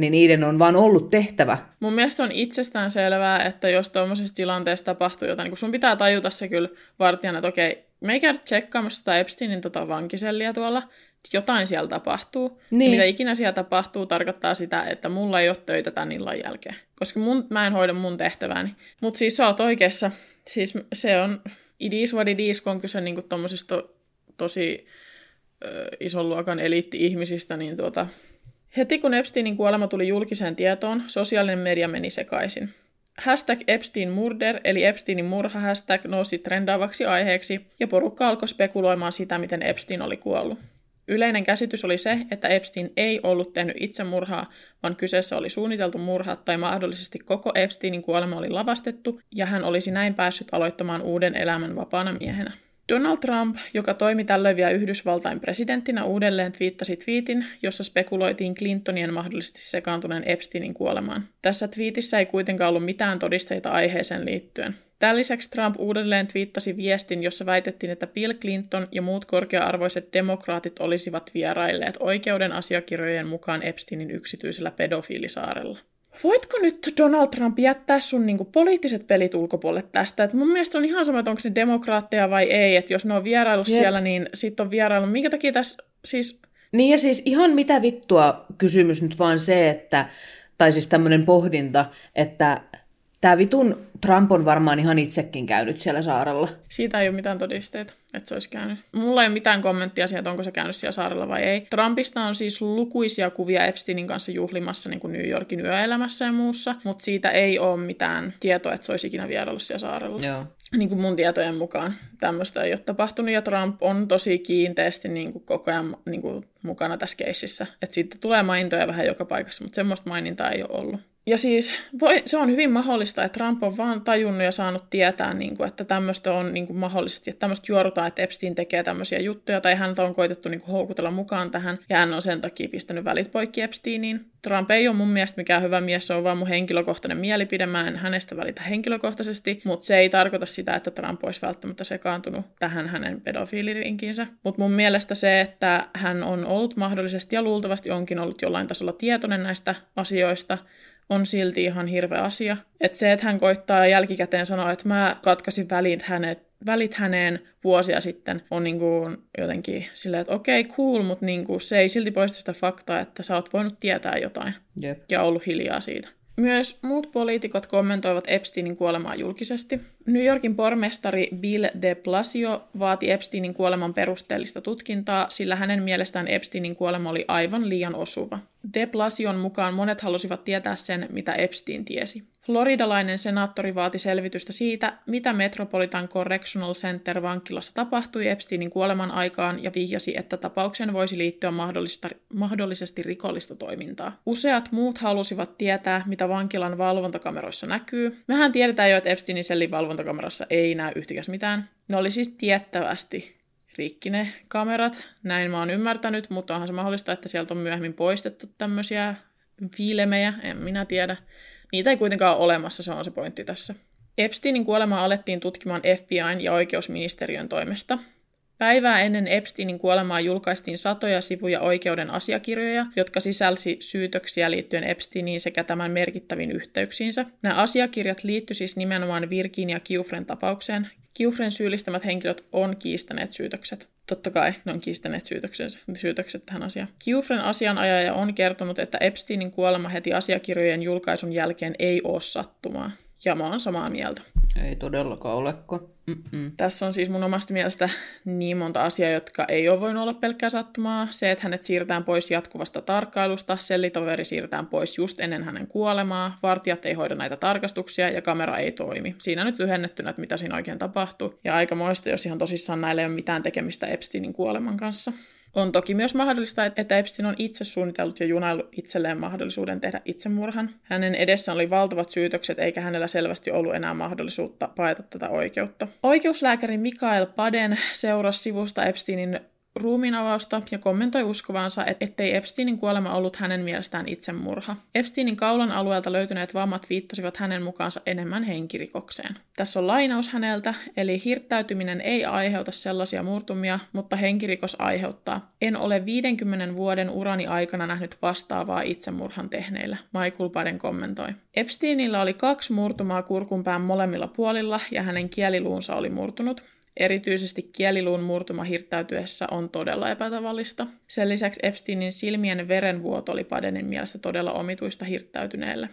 niin niiden on vaan ollut tehtävä. Mun mielestä on itsestään selvää, että jos tuommoisessa tilanteessa tapahtuu jotain, niin kun sun pitää tajuta se kyllä vartijana, että okei, me ei käydä tsekkaamassa sitä Epsteinin tota vankisellia tuolla, jotain siellä tapahtuu. Niin. Ja mitä ikinä siellä tapahtuu, tarkoittaa sitä, että mulla ei ole töitä tämän illan jälkeen. Koska mun, mä en hoida mun tehtävääni. Mutta siis sä oot oikeassa. Siis se on idis what it is, kun on kyse niinku tommosista tosi ö, ison luokan eliitti-ihmisistä, niin tuota, heti kun Epsteinin kuolema tuli julkiseen tietoon, sosiaalinen media meni sekaisin. Hashtag Epstein murder, eli Epsteinin murha hashtag nousi trendaavaksi aiheeksi, ja porukka alkoi spekuloimaan sitä, miten Epstein oli kuollut. Yleinen käsitys oli se, että Epstein ei ollut tehnyt itsemurhaa, vaan kyseessä oli suunniteltu murha tai mahdollisesti koko Epsteinin kuolema oli lavastettu, ja hän olisi näin päässyt aloittamaan uuden elämän vapaana miehenä. Donald Trump, joka toimi tällöin vielä Yhdysvaltain presidenttinä, uudelleen twiittasi twiitin, jossa spekuloitiin Clintonien mahdollisesti sekaantuneen Epsteinin kuolemaan. Tässä twiitissä ei kuitenkaan ollut mitään todisteita aiheeseen liittyen. Tämän lisäksi Trump uudelleen twiittasi viestin, jossa väitettiin, että Bill Clinton ja muut korkea-arvoiset demokraatit olisivat vierailleet oikeuden asiakirjojen mukaan Epsteinin yksityisellä pedofiilisaarella. Voitko nyt Donald Trump jättää sun niinku poliittiset pelit ulkopuolelle tästä? Et mun mielestä on ihan sama, että onko ne demokraatteja vai ei. Että jos ne on vierailu Jep. siellä, niin sitten on vierailu. Minkä takia tässä siis... Niin ja siis ihan mitä vittua kysymys nyt vaan se, että, tai siis tämmöinen pohdinta, että tämä vitun Trump on varmaan ihan itsekin käynyt siellä saarella. Siitä ei ole mitään todisteita, että se olisi käynyt. Mulla ei ole mitään kommenttia siitä, onko se käynyt siellä saarella vai ei. Trumpista on siis lukuisia kuvia Epsteinin kanssa juhlimassa niin kuin New Yorkin yöelämässä ja muussa, mutta siitä ei ole mitään tietoa, että se olisi ikinä vieraillut siellä saarella. Joo. Niin kuin mun tietojen mukaan tämmöistä ei ole tapahtunut, ja Trump on tosi kiinteästi niin kuin koko ajan niin kuin mukana tässä keississä. Että siitä tulee mainintoja vähän joka paikassa, mutta semmoista mainintaa ei ole ollut. Ja siis voi, se on hyvin mahdollista, että Trump on vaan tajunnut ja saanut tietää, niin kuin, että tämmöistä on niin kuin mahdollisesti, että tämmöistä juorutaan, että Epstein tekee tämmöisiä juttuja, tai häntä on koitettu niin kuin, houkutella mukaan tähän, ja hän on sen takia pistänyt välit poikki Epsteiniin. Trump ei ole mun mielestä mikään hyvä mies, se on vaan mun henkilökohtainen mielipide, mä en hänestä välitä henkilökohtaisesti, mutta se ei tarkoita sitä, että Trump olisi välttämättä sekaantunut tähän hänen pedofiilirinkinsä. Mutta mun mielestä se, että hän on ollut mahdollisesti ja luultavasti onkin ollut jollain tasolla tietoinen näistä asioista, on silti ihan hirveä asia. Että se, että hän koittaa jälkikäteen sanoa, että mä katkasin välit, hänet, välit häneen vuosia sitten, on niinku jotenkin silleen, että okei, okay, cool, mutta niinku se ei silti poista sitä faktaa, että sä oot voinut tietää jotain. Jep. Ja ollut hiljaa siitä. Myös muut poliitikot kommentoivat Epsteinin kuolemaa julkisesti. New Yorkin pormestari Bill de Blasio vaati Epsteinin kuoleman perusteellista tutkintaa, sillä hänen mielestään Epsteinin kuolema oli aivan liian osuva. De Blasion mukaan monet halusivat tietää sen, mitä Epstein tiesi. Floridalainen senaattori vaati selvitystä siitä, mitä Metropolitan Correctional Center vankilassa tapahtui Epsteinin kuoleman aikaan ja vihjasi, että tapauksen voisi liittyä mahdollisesti rikollista toimintaa. Useat muut halusivat tietää, mitä vankilan valvontakameroissa näkyy. Mehän tiedetään jo, että Epsteinin sellin valvontakamerassa ei näy yhtikäs mitään. Ne oli siis tiettävästi rikki ne kamerat, näin mä oon ymmärtänyt, mutta onhan se mahdollista, että sieltä on myöhemmin poistettu tämmöisiä filmejä, en minä tiedä. Niitä ei kuitenkaan ole olemassa, se on se pointti tässä. Epsteinin kuolema alettiin tutkimaan FBIn ja oikeusministeriön toimesta. Päivää ennen Epsteinin kuolemaa julkaistiin satoja sivuja oikeuden asiakirjoja, jotka sisälsi syytöksiä liittyen Epsteiniin sekä tämän merkittäviin yhteyksiinsä. Nämä asiakirjat liittyivät siis nimenomaan Virginia Kiufren tapaukseen. Kiufren syyllistämät henkilöt on kiistäneet syytökset. Totta kai ne on kiistäneet syytöksensä, syytökset tähän asiaan. Kiufren asianajaja on kertonut, että Epsteinin kuolema heti asiakirjojen julkaisun jälkeen ei ole sattumaa. Ja mä oon samaa mieltä. Ei todellakaan oleko. Mm-mm. Tässä on siis mun omasta mielestä niin monta asiaa, jotka ei ole voinut olla pelkkää sattumaa. Se, että hänet siirretään pois jatkuvasta tarkkailusta, sellitoveri siirretään pois just ennen hänen kuolemaa, vartijat ei hoida näitä tarkastuksia ja kamera ei toimi. Siinä nyt lyhennettynä, että mitä siinä oikein tapahtuu. Ja aika moista, jos ihan tosissaan näillä ei ole mitään tekemistä Epsteinin kuoleman kanssa. On toki myös mahdollista, että Epstein on itse suunnitellut ja junaillut itselleen mahdollisuuden tehdä itsemurhan. Hänen edessä oli valtavat syytökset, eikä hänellä selvästi ollut enää mahdollisuutta paeta tätä oikeutta. Oikeuslääkäri Mikael Paden seurasi sivusta Epsteinin ruumiinavausta ja kommentoi uskovansa, ettei Epsteinin kuolema ollut hänen mielestään itsemurha. Epsteinin kaulan alueelta löytyneet vammat viittasivat hänen mukaansa enemmän henkirikokseen. Tässä on lainaus häneltä, eli hirttäytyminen ei aiheuta sellaisia murtumia, mutta henkirikos aiheuttaa. En ole 50 vuoden urani aikana nähnyt vastaavaa itsemurhan tehneillä, Michael Baden kommentoi. Epsteinillä oli kaksi murtumaa kurkunpään molemmilla puolilla ja hänen kieliluunsa oli murtunut. Erityisesti kieliluun murtuma hirttäytyessä on todella epätavallista. Sen lisäksi Epsteinin silmien verenvuoto oli Padenin mielestä todella omituista hirttäytyneelle.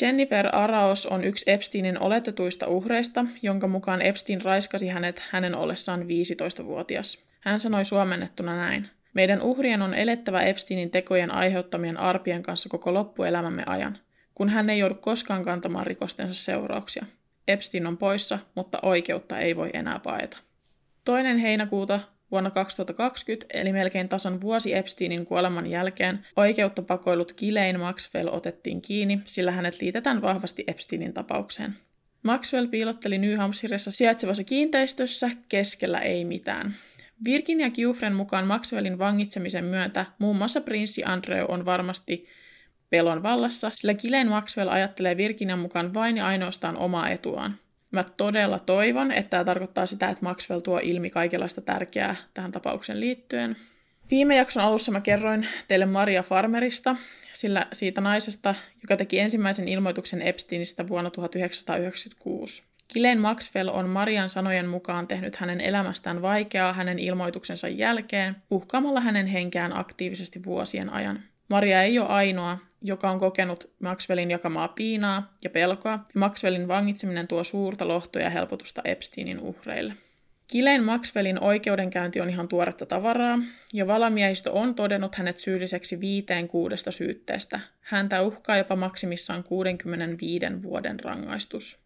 Jennifer Araos on yksi Epsteinin oletetuista uhreista, jonka mukaan Epstein raiskasi hänet hänen ollessaan 15-vuotias. Hän sanoi suomennettuna näin. Meidän uhrien on elettävä Epsteinin tekojen aiheuttamien arpien kanssa koko loppuelämämme ajan, kun hän ei joudu koskaan kantamaan rikostensa seurauksia. Epstein on poissa, mutta oikeutta ei voi enää paeta. Toinen heinäkuuta vuonna 2020, eli melkein tasan vuosi Epsteinin kuoleman jälkeen, oikeutta pakoillut Ghislaine Maxwell otettiin kiinni, sillä hänet liitetään vahvasti Epsteinin tapaukseen. Maxwell piilotteli New Hampshireissa sijaitsevassa kiinteistössä, keskellä ei mitään. Virginia Giuffren mukaan Maxwellin vangitsemisen myötä muun muassa prinssi Andrew on varmasti pelon vallassa, sillä Ghislaine Maxwell ajattelee Virginian mukaan vain ja ainoastaan omaa etuaan. Mä todella toivon, että tämä tarkoittaa sitä, että Maxwell tuo ilmi kaikenlaista tärkeää tähän tapaukseen liittyen. Viime jakson alussa mä kerroin teille Maria Farmerista, sillä siitä naisesta, joka teki ensimmäisen ilmoituksen Epsteinistä vuonna 1996. Ghislaine Maxwell on Marian sanojen mukaan tehnyt hänen elämästään vaikeaa hänen ilmoituksensa jälkeen, uhkaamalla hänen henkeään aktiivisesti vuosien ajan. Maria ei ole ainoa, joka on kokenut Maxwellin jakamaa piinaa ja pelkoa, ja Maxwellin vangitseminen tuo suurta lohtoa ja helpotusta Epsteinin uhreille. Kileen Maxwellin oikeudenkäynti on ihan tuoretta tavaraa, ja valamiehistö on todennut hänet syylliseksi viiteen kuudesta syytteestä. Häntä uhkaa jopa maksimissaan 65 vuoden rangaistus.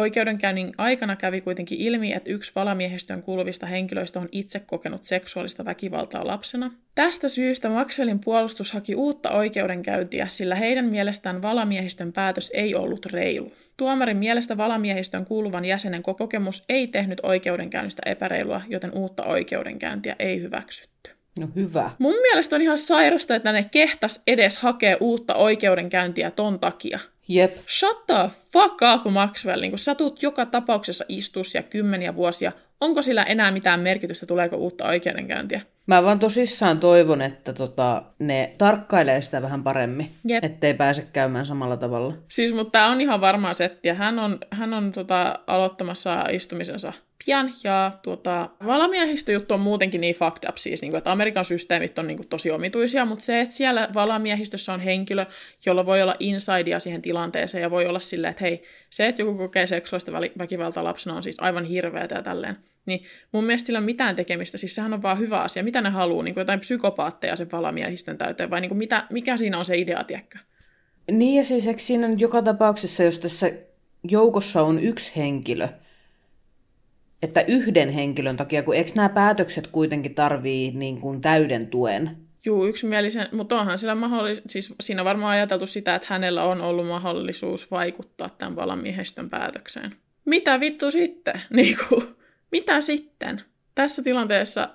Oikeudenkäynnin aikana kävi kuitenkin ilmi, että yksi valamiehistöön kuuluvista henkilöistä on itse kokenut seksuaalista väkivaltaa lapsena. Tästä syystä Maxwellin puolustus haki uutta oikeudenkäyntiä, sillä heidän mielestään valamiehistön päätös ei ollut reilu. Tuomarin mielestä valamiehistön kuuluvan jäsenen kokemus ei tehnyt oikeudenkäynnistä epäreilua, joten uutta oikeudenkäyntiä ei hyväksytty. No hyvä. Mun mielestä on ihan sairasta, että ne kehtas edes hakee uutta oikeudenkäyntiä ton takia. Jep. Shut the fuck up, Maxwell. Niin kun sä tuut joka tapauksessa istua siellä kymmeniä vuosia. Onko sillä enää mitään merkitystä, tuleeko uutta oikeudenkäyntiä? Mä vaan tosissaan toivon, että tota, ne tarkkailee sitä vähän paremmin, Jep. ettei pääse käymään samalla tavalla. Siis, mutta tämä on ihan varmaa settiä. Hän on, hän on tota, aloittamassa istumisensa pian. Ja tuota, valamiehistöjuttu on muutenkin niin fucked up siis, niin kuin, että Amerikan systeemit on niin kuin, tosi omituisia, mutta se, että siellä valamiehistössä on henkilö, jolla voi olla insidea siihen tilanteeseen ja voi olla silleen, että hei, se, että joku kokee seksuaalista väkivaltaa lapsena on siis aivan hirveätä ja tälleen. Niin mun mielestä sillä on mitään tekemistä, siis sehän on vaan hyvä asia. Mitä ne haluaa, niin kuin jotain psykopaatteja sen valamiehistön täyteen, vai niin kuin mitä, mikä siinä on se idea, tiedätkö? Niin ja siis eikö siinä joka tapauksessa, jos tässä joukossa on yksi henkilö, että yhden henkilön takia, kun eikö nämä päätökset kuitenkin tarvii niin kuin täyden tuen? Juu, yksimielisen, mutta onhan sillä mahdollis- siis siinä on varmaan ajateltu sitä, että hänellä on ollut mahdollisuus vaikuttaa tämän valamiehistön päätökseen. Mitä vittu sitten? [LAUGHS] Niin kuin, mitä sitten? Tässä tilanteessa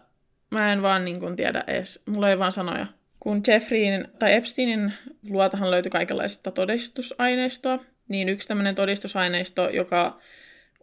mä en vaan niin kuin tiedä edes, mulla ei vaan sanoja. Kun Jeffreyin tai Epsteinin luotahan löytyi kaikenlaista todistusaineistoa, niin yksi tämmöinen todistusaineisto, joka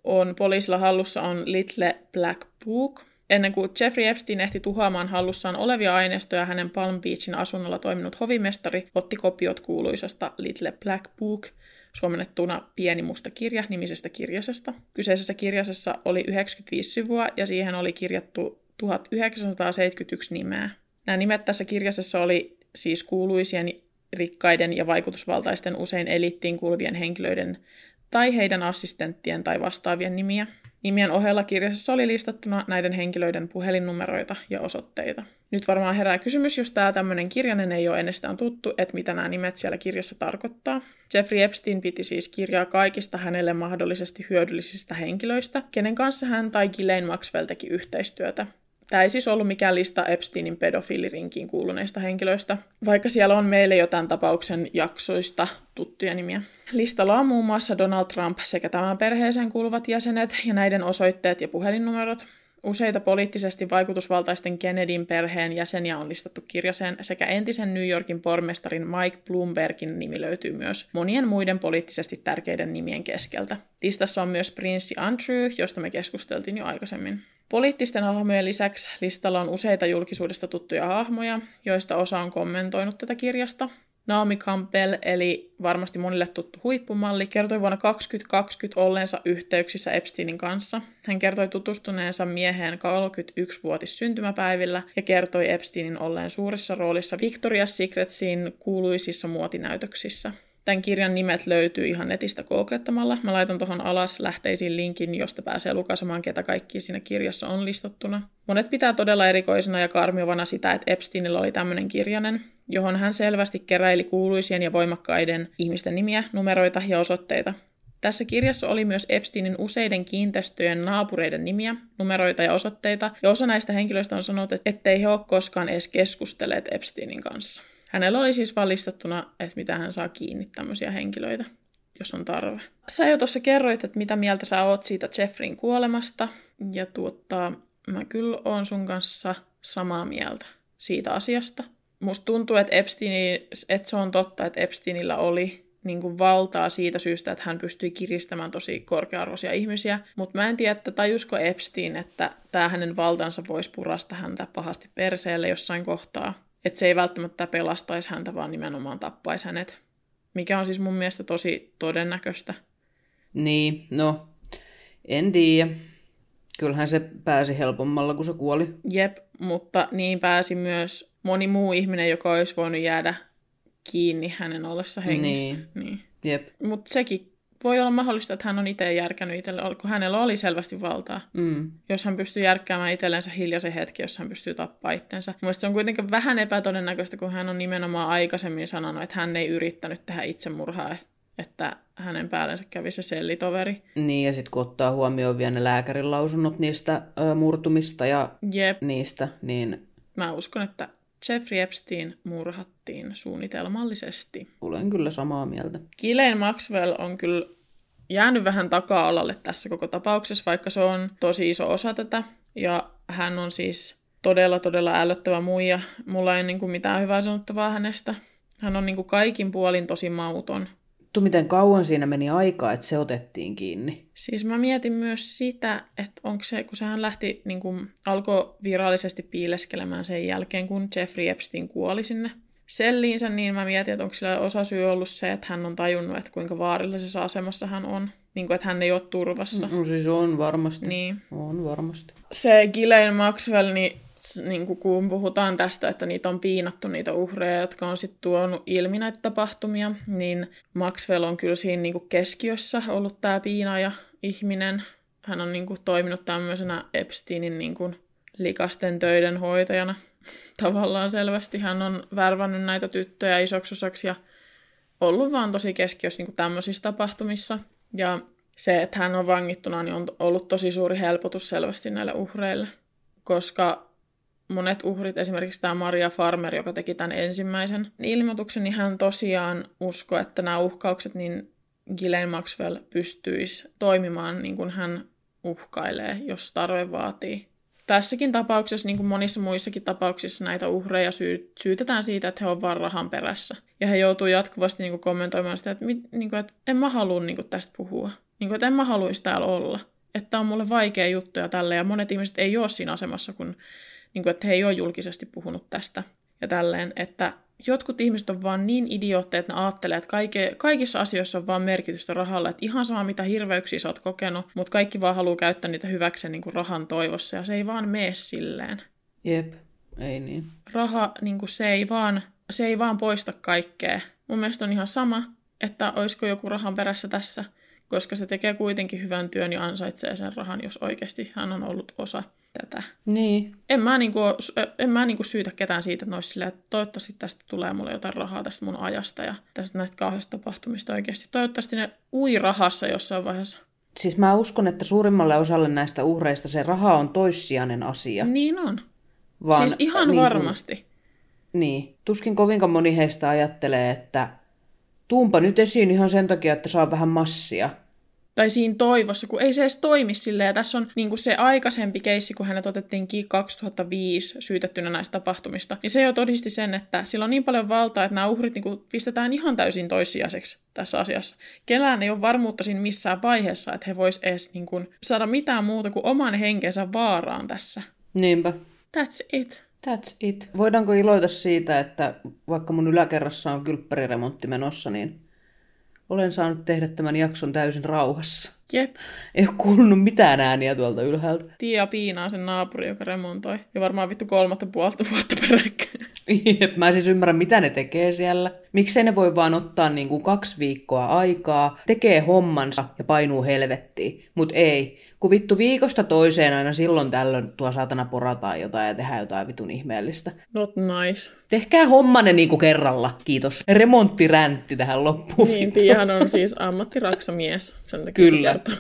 on poliisilla hallussa, on Little Black Book. Ennen kuin Jeffrey Epstein ehti tuhoamaan hallussaan olevia aineistoja, hänen Palm Beachin asunnolla toiminut hovimestari otti kopiot kuuluisasta Little Black Book, suomennettuna Pieni musta kirja nimisestä kirjasesta. Kyseisessä kirjasessa oli 95 sivua ja siihen oli kirjattu 1971 nimeä. Nämä nimet tässä kirjasessa oli siis kuuluisien, rikkaiden ja vaikutusvaltaisten usein elittiin kuuluvien henkilöiden tai heidän assistenttien tai vastaavien nimiä. Nimien ohella kirjassa oli listattuna näiden henkilöiden puhelinnumeroita ja osoitteita. Nyt varmaan herää kysymys, jos tämä tämmöinen kirjanen ei ole ennestään tuttu, että mitä nämä nimet siellä kirjassa tarkoittaa. Jeffrey Epstein piti siis kirjaa kaikista hänelle mahdollisesti hyödyllisistä henkilöistä, kenen kanssa hän tai Ghislaine Maxwell teki yhteistyötä. Tämä ei siis ollut mikään lista Epsteinin pedofiilirinkiin kuuluneista henkilöistä, vaikka siellä on meille jo tämän tapauksen jaksoista tuttuja nimiä. Listalla on muun muassa Donald Trump sekä tämän perheeseen kuuluvat jäsenet ja näiden osoitteet ja puhelinnumerot. Useita poliittisesti vaikutusvaltaisten Kennedyn perheen jäseniä on listattu kirjaseen, sekä entisen New Yorkin pormestarin Mike Bloombergin nimi löytyy myös monien muiden poliittisesti tärkeiden nimien keskeltä. Listassa on myös prinssi Andrew, josta me keskusteltiin jo aikaisemmin. Poliittisten hahmojen lisäksi listalla on useita julkisuudesta tuttuja hahmoja, joista osa on kommentoinut tätä kirjasta. Naomi Campbell, eli varmasti monille tuttu huippumalli, kertoi vuonna 2020 olleensa yhteyksissä Epsteinin kanssa. Hän kertoi tutustuneensa mieheen 31-vuotis syntymäpäivillä ja kertoi Epsteinin olleen suuressa roolissa Victoria's Secretsin kuuluisissa muotinäytöksissä. Tämän kirjan nimet löytyy ihan netistä googlettamalla. Mä laitan tuohon alas lähteisiin linkin, josta pääsee lukasemaan, ketä kaikki siinä kirjassa on listattuna. Monet pitää todella erikoisena ja karmiovana sitä, että Epsteinilla oli tämmöinen kirjanen, johon hän selvästi keräili kuuluisien ja voimakkaiden ihmisten nimiä, numeroita ja osoitteita. Tässä kirjassa oli myös Epsteinin useiden kiinteistöjen naapureiden nimiä, numeroita ja osoitteita, ja osa näistä henkilöistä on sanonut, ettei he ole koskaan edes keskustelleet Epsteinin kanssa. Hänellä oli siis valistettuna, että mitä hän saa kiinni tämmöisiä henkilöitä, jos on tarve. Sä jo tuossa kerroit, että mitä mieltä sä oot siitä Jeffrin kuolemasta, ja tuottaa, mä kyllä oon sun kanssa samaa mieltä siitä asiasta. Musta tuntuu, että, Epstein, että se on totta, että Epsteinillä oli niin kuin valtaa siitä syystä, että hän pystyi kiristämään tosi korkea-arvoisia ihmisiä. Mutta mä en tiedä, että tajusko Epstein, että tämä hänen valtansa voisi purasta häntä pahasti perseelle jossain kohtaa. Että se ei välttämättä pelastaisi häntä, vaan nimenomaan tappaisi hänet. Mikä on siis mun mielestä tosi todennäköistä. Niin, no, en tiedä. Kyllähän se pääsi helpommalla, kun se kuoli. Jep, mutta niin pääsi myös moni muu ihminen, joka olisi voinut jäädä kiinni hänen ollessa hengissä. Niin. niin. Jep. Mutta sekin voi olla mahdollista, että hän on itse järkännyt itselle, kun hänellä oli selvästi valtaa. Mm. Jos hän pystyy järkkäämään itsellensä hiljaisen hetki, jos hän pystyy tappaa itsensä. Mielestäni se on kuitenkin vähän epätodennäköistä, kun hän on nimenomaan aikaisemmin sanonut, että hän ei yrittänyt tehdä itsemurhaa, että hänen päällensä kävi se sellitoveri. Niin, ja sitten kun ottaa huomioon vielä ne lääkärin lausunnot niistä ö, murtumista ja Jep. niistä, niin Mä uskon, että Jeffrey Epstein murhattiin suunnitelmallisesti. olen kyllä samaa mieltä. Ghislaine Maxwell on kyllä jäänyt vähän taka-alalle tässä koko tapauksessa, vaikka se on tosi iso osa tätä. Ja hän on siis todella, todella ällöttävä muija. Mulla ei niin kuin mitään hyvää sanottavaa hänestä. Hän on niin kuin kaikin puolin tosi mauton. Tu, miten kauan siinä meni aikaa, että se otettiin kiinni? Siis mä mietin myös sitä, että onko se, kun sehän lähti, niin kuin, alkoi virallisesti piileskelemään sen jälkeen, kun Jeffrey Epstein kuoli sinne selliinsä, niin mä mietin, että onko sillä osa syy ollut se, että hän on tajunnut, että kuinka vaarallisessa asemassa hän on. Niin kuin, että hän ei ole turvassa. No siis on varmasti. Niin. On varmasti. Se Ghislaine Maxwell, niin, niin kuin kun puhutaan tästä, että niitä on piinattu niitä uhreja, jotka on sitten tuonut ilmi näitä tapahtumia, niin Maxwell on kyllä siinä niin kuin keskiössä ollut tämä piinaaja ihminen. Hän on niin kuin toiminut tämmöisenä Epsteinin niin kuin likasten töiden hoitajana [LAUGHS] tavallaan selvästi. Hän on värvännyt näitä tyttöjä isoksi osaksi ja ollut vaan tosi keskiössä niin tämmöisissä tapahtumissa. Ja se, että hän on vangittuna, niin on ollut tosi suuri helpotus selvästi näille uhreille, koska monet uhrit, esimerkiksi tämä Maria Farmer, joka teki tämän ensimmäisen ilmoituksen, niin hän tosiaan uskoi, että nämä uhkaukset, niin Ghislaine Maxwell pystyisi toimimaan niin kuin hän uhkailee, jos tarve vaatii. Tässäkin tapauksessa, niin kuin monissa muissakin tapauksissa, näitä uhreja syy- syytetään siitä, että he ovat vain rahan perässä. Ja he joutuu jatkuvasti niin kuin kommentoimaan sitä, että, mit, niin kuin, että en mä halua niin kuin tästä puhua. Niin kuin, että en mä haluaisi täällä olla. Että on mulle vaikea juttu ja tälleen. Ja monet ihmiset ei ole siinä asemassa, kun, niin kuin, että he ei ole julkisesti puhunut tästä. Ja tälleen, että jotkut ihmiset on vaan niin idiootteja, että ne ajattelee, että kaike, kaikissa asioissa on vaan merkitystä rahalla. Että ihan sama, mitä hirveyksiä sä oot kokenut, mutta kaikki vaan haluaa käyttää niitä hyväkseen niin kuin rahan toivossa. Ja se ei vaan mene silleen. Jep, ei niin. Raha, niin kuin se, ei vaan, se ei vaan poista kaikkea. Mun mielestä on ihan sama, että olisiko joku rahan perässä tässä, koska se tekee kuitenkin hyvän työn ja ansaitsee sen rahan, jos oikeasti hän on ollut osa tätä. Niin, En mä, niinku, en mä niinku syytä ketään siitä, että, silleen, että toivottavasti tästä tulee mulle jotain rahaa tästä mun ajasta ja tästä näistä kauheista tapahtumista oikeasti. Toivottavasti ne ui rahassa jossain vaiheessa. siis mä uskon, että suurimmalle osalle näistä uhreista se raha on toissijainen asia. Niin on. Vaan, siis ihan niin varmasti. Niin, tuskin kovinkaan moni heistä ajattelee, että tuumpa nyt esiin ihan sen takia, että saa vähän massia. Tai siinä toivossa, kun ei se edes toimi silleen. Ja tässä on niin kuin se aikaisempi keissi, kun hänet otettiin 2005 syytettynä näistä tapahtumista, niin se jo todisti sen, että sillä on niin paljon valtaa, että nämä uhrit niin kuin pistetään ihan täysin toissijaiseksi tässä asiassa. Kellään ei ole varmuutta siinä missään vaiheessa, että he vois edes niin kuin, saada mitään muuta kuin oman henkensä vaaraan tässä. Niinpä. That's it. That's it. Voidaanko iloita siitä, että vaikka mun yläkerrassa on kylppäriremontti menossa, niin olen saanut tehdä tämän jakson täysin rauhassa. Jep. Ei ole kuulunut mitään ääniä tuolta ylhäältä. Tia piinaa sen naapuri, joka remontoi. Ja varmaan vittu kolmatta puolta vuotta peräkkäin. [LAUGHS] Mä en siis ymmärrä, mitä ne tekee siellä. Miksei ne voi vaan ottaa niin kuin kaksi viikkoa aikaa, tekee hommansa ja painuu helvettiin. Mut ei, kun vittu viikosta toiseen aina silloin tällöin tuo saatana porataan jotain ja tehdään jotain vitun ihmeellistä. Not nice. Tehkää hommanne niinku kerralla, kiitos. Remonttiräntti tähän loppuun. Niin, Tiahan on siis ammattiraksamies. Sen takia Kyllä. se kertoo.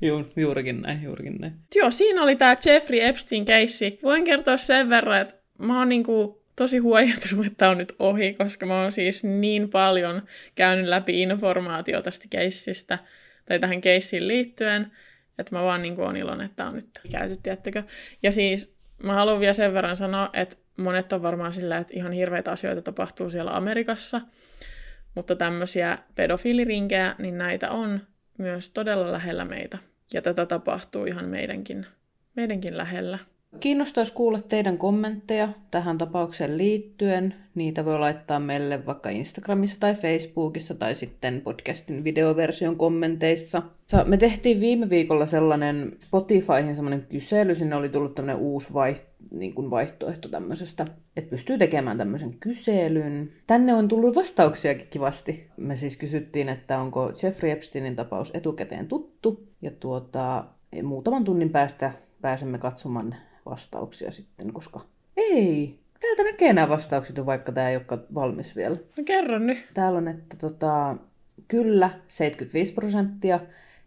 Ju, juurikin näin, juurikin näin. Joo, siinä oli tämä Jeffrey Epstein-keissi. Voin kertoa sen verran, että mä oon niinku tosi huojentunut, [LAUGHS] että on nyt ohi, koska mä oon siis niin paljon käynyt läpi informaatiota tästä keissistä, tai tähän keissiin liittyen, että mä vaan niinku on iloinen, että on nyt käyty, tiettäkö. Ja siis mä haluan vielä sen verran sanoa, että monet on varmaan sillä, että ihan hirveitä asioita tapahtuu siellä Amerikassa, mutta tämmöisiä pedofiilirinkejä, niin näitä on myös todella lähellä meitä. Ja tätä tapahtuu ihan meidänkin, meidänkin lähellä. Kiinnostaisi kuulla teidän kommentteja tähän tapaukseen liittyen. Niitä voi laittaa meille vaikka Instagramissa tai Facebookissa tai sitten podcastin videoversion kommenteissa. Sa- Me tehtiin viime viikolla sellainen Spotifyhin sellainen kysely. Sinne oli tullut tämmöinen uusi vai- niin kuin vaihtoehto tämmöisestä, että pystyy tekemään tämmöisen kyselyn. Tänne on tullut vastauksiakin kivasti. Me siis kysyttiin, että onko Jeffrey Epsteinin tapaus etukäteen tuttu. Ja tuota, muutaman tunnin päästä pääsemme katsomaan vastauksia sitten, koska ei, täältä näkee nämä vastaukset vaikka tämä ei olekaan valmis vielä. No kerro nyt. Täällä on, että tota, kyllä 75 prosenttia,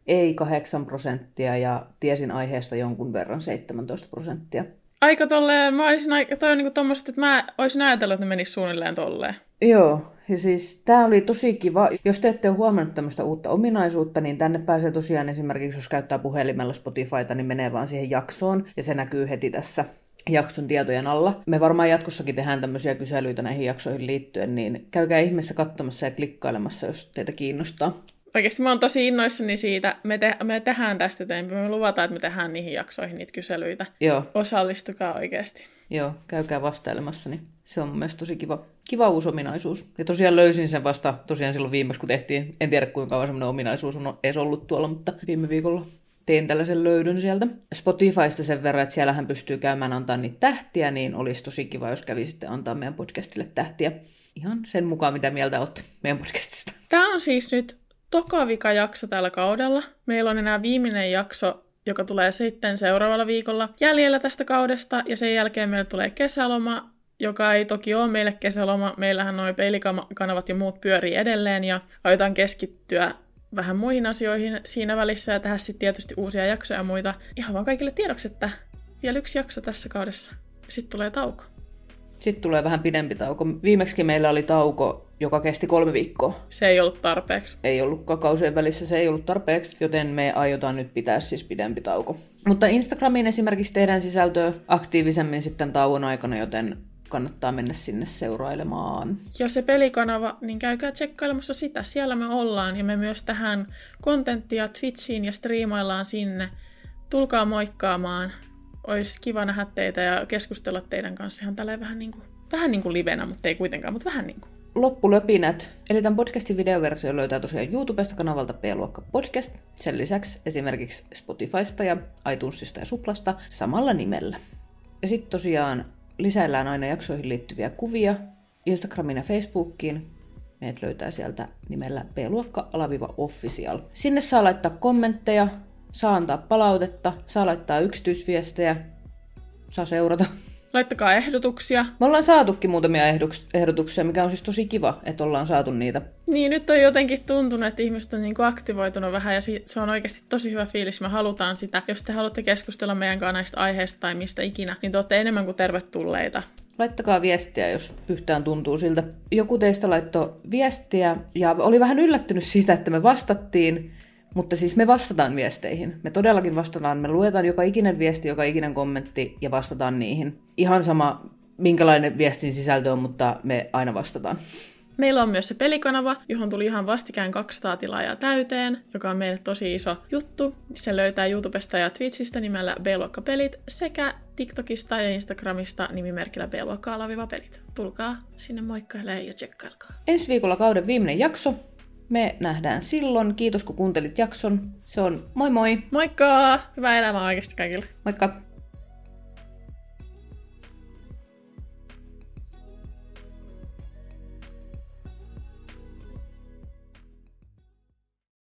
ei 8 prosenttia ja tiesin aiheesta jonkun verran 17 prosenttia. Aika tolleen, mä olisin aika, toi on niinku tommoset, että mä olisin ajatellut, että ne menis suunnilleen tolleen. Joo, ja siis tämä oli tosi kiva. Jos te ette ole huomannut tämmöistä uutta ominaisuutta, niin tänne pääsee tosiaan esimerkiksi, jos käyttää puhelimella Spotifyta, niin menee vaan siihen jaksoon, ja se näkyy heti tässä jakson tietojen alla. Me varmaan jatkossakin tehdään tämmöisiä kyselyitä näihin jaksoihin liittyen, niin käykää ihmeessä katsomassa ja klikkailemassa, jos teitä kiinnostaa. Oikeasti mä oon tosi innoissani siitä. Me, te- me tehdään tästä eteenpäin. Me luvataan, että me tehdään niihin jaksoihin niitä kyselyitä. Joo, Osallistukaa oikeasti. joo, käykää vastailemassa, niin se on mielestä tosi kiva, kiva uusi ominaisuus. Ja tosiaan löysin sen vasta tosiaan silloin viimeksi, kun tehtiin. En tiedä, kuinka kauan semmoinen ominaisuus on edes ollut tuolla, mutta viime viikolla tein tällaisen löydön sieltä. Spotifysta sen verran, että siellähän pystyy käymään antaa niitä tähtiä, niin olisi tosi kiva, jos kävisitte antaa meidän podcastille tähtiä. Ihan sen mukaan, mitä mieltä olette meidän podcastista. Tämä on siis nyt toka vika jakso tällä kaudella. Meillä on enää viimeinen jakso, joka tulee sitten seuraavalla viikolla jäljellä tästä kaudesta, ja sen jälkeen meille tulee kesäloma, joka ei toki ole meille kesäloma. Meillähän nuo peilikanavat ja muut pyörii edelleen, ja aiotaan keskittyä vähän muihin asioihin siinä välissä, ja tehdä sitten tietysti uusia jaksoja ja muita. Ihan vaan kaikille tiedoksi, että vielä yksi jakso tässä kaudessa. Sitten tulee tauko. Sitten tulee vähän pidempi tauko. Viimeksi meillä oli tauko, joka kesti kolme viikkoa. Se ei ollut tarpeeksi. Ei ollut kausien välissä, se ei ollut tarpeeksi, joten me aiotaan nyt pitää siis pidempi tauko. Mutta Instagramiin esimerkiksi tehdään sisältöä aktiivisemmin sitten tauon aikana, joten kannattaa mennä sinne seurailemaan. Ja se pelikanava, niin käykää tsekkailemassa sitä. Siellä me ollaan ja me myös tähän kontenttia Twitchiin ja striimaillaan sinne. Tulkaa moikkaamaan. Olisi kiva nähdä teitä ja keskustella teidän kanssa ihan tälleen vähän niin kuin, vähän niin kuin livenä, mutta ei kuitenkaan, mutta vähän niin kuin. Loppulöpinät. Eli tämän podcastin videoversio löytää tosiaan YouTubesta kanavalta P-luokka podcast. Sen lisäksi esimerkiksi Spotifysta ja iTunesista ja Suplasta samalla nimellä. Ja sitten tosiaan lisäillään aina jaksoihin liittyviä kuvia Instagramiin ja Facebookiin. Meidät löytää sieltä nimellä p-luokka-official. Sinne saa laittaa kommentteja, saa antaa palautetta, saa laittaa yksityisviestejä, saa seurata. Laittakaa ehdotuksia. Me ollaan saatukin muutamia ehdotuksia, mikä on siis tosi kiva, että ollaan saatu niitä. Niin, nyt on jotenkin tuntunut, että ihmiset on niin kuin aktivoitunut vähän ja se on oikeasti tosi hyvä fiilis. Me halutaan sitä. Jos te haluatte keskustella meidän kanssa näistä aiheista tai mistä ikinä, niin te olette enemmän kuin tervetulleita. Laittakaa viestiä, jos yhtään tuntuu siltä. Joku teistä laittoi viestiä ja oli vähän yllättynyt siitä, että me vastattiin, Mutta siis me vastataan viesteihin. Me todellakin vastataan. Me luetaan joka ikinen viesti, joka ikinen kommentti ja vastataan niihin. Ihan sama, minkälainen viestin sisältö on, mutta me aina vastataan. Meillä on myös se pelikanava, johon tuli ihan vastikään 200 tilaajaa täyteen, joka on meille tosi iso juttu. Se löytää YouTubesta ja Twitchistä nimellä B-luokkapelit sekä TikTokista ja Instagramista nimimerkillä B-luokka-pelit. Tulkaa sinne moikkailemaan ja tsekkailkaa. Ensi viikolla kauden viimeinen jakso. Me nähdään silloin. Kiitos kun kuuntelit jakson. Se on moi moi! Moikka! Hyvää elämää oikeasti kaikille! Moikka!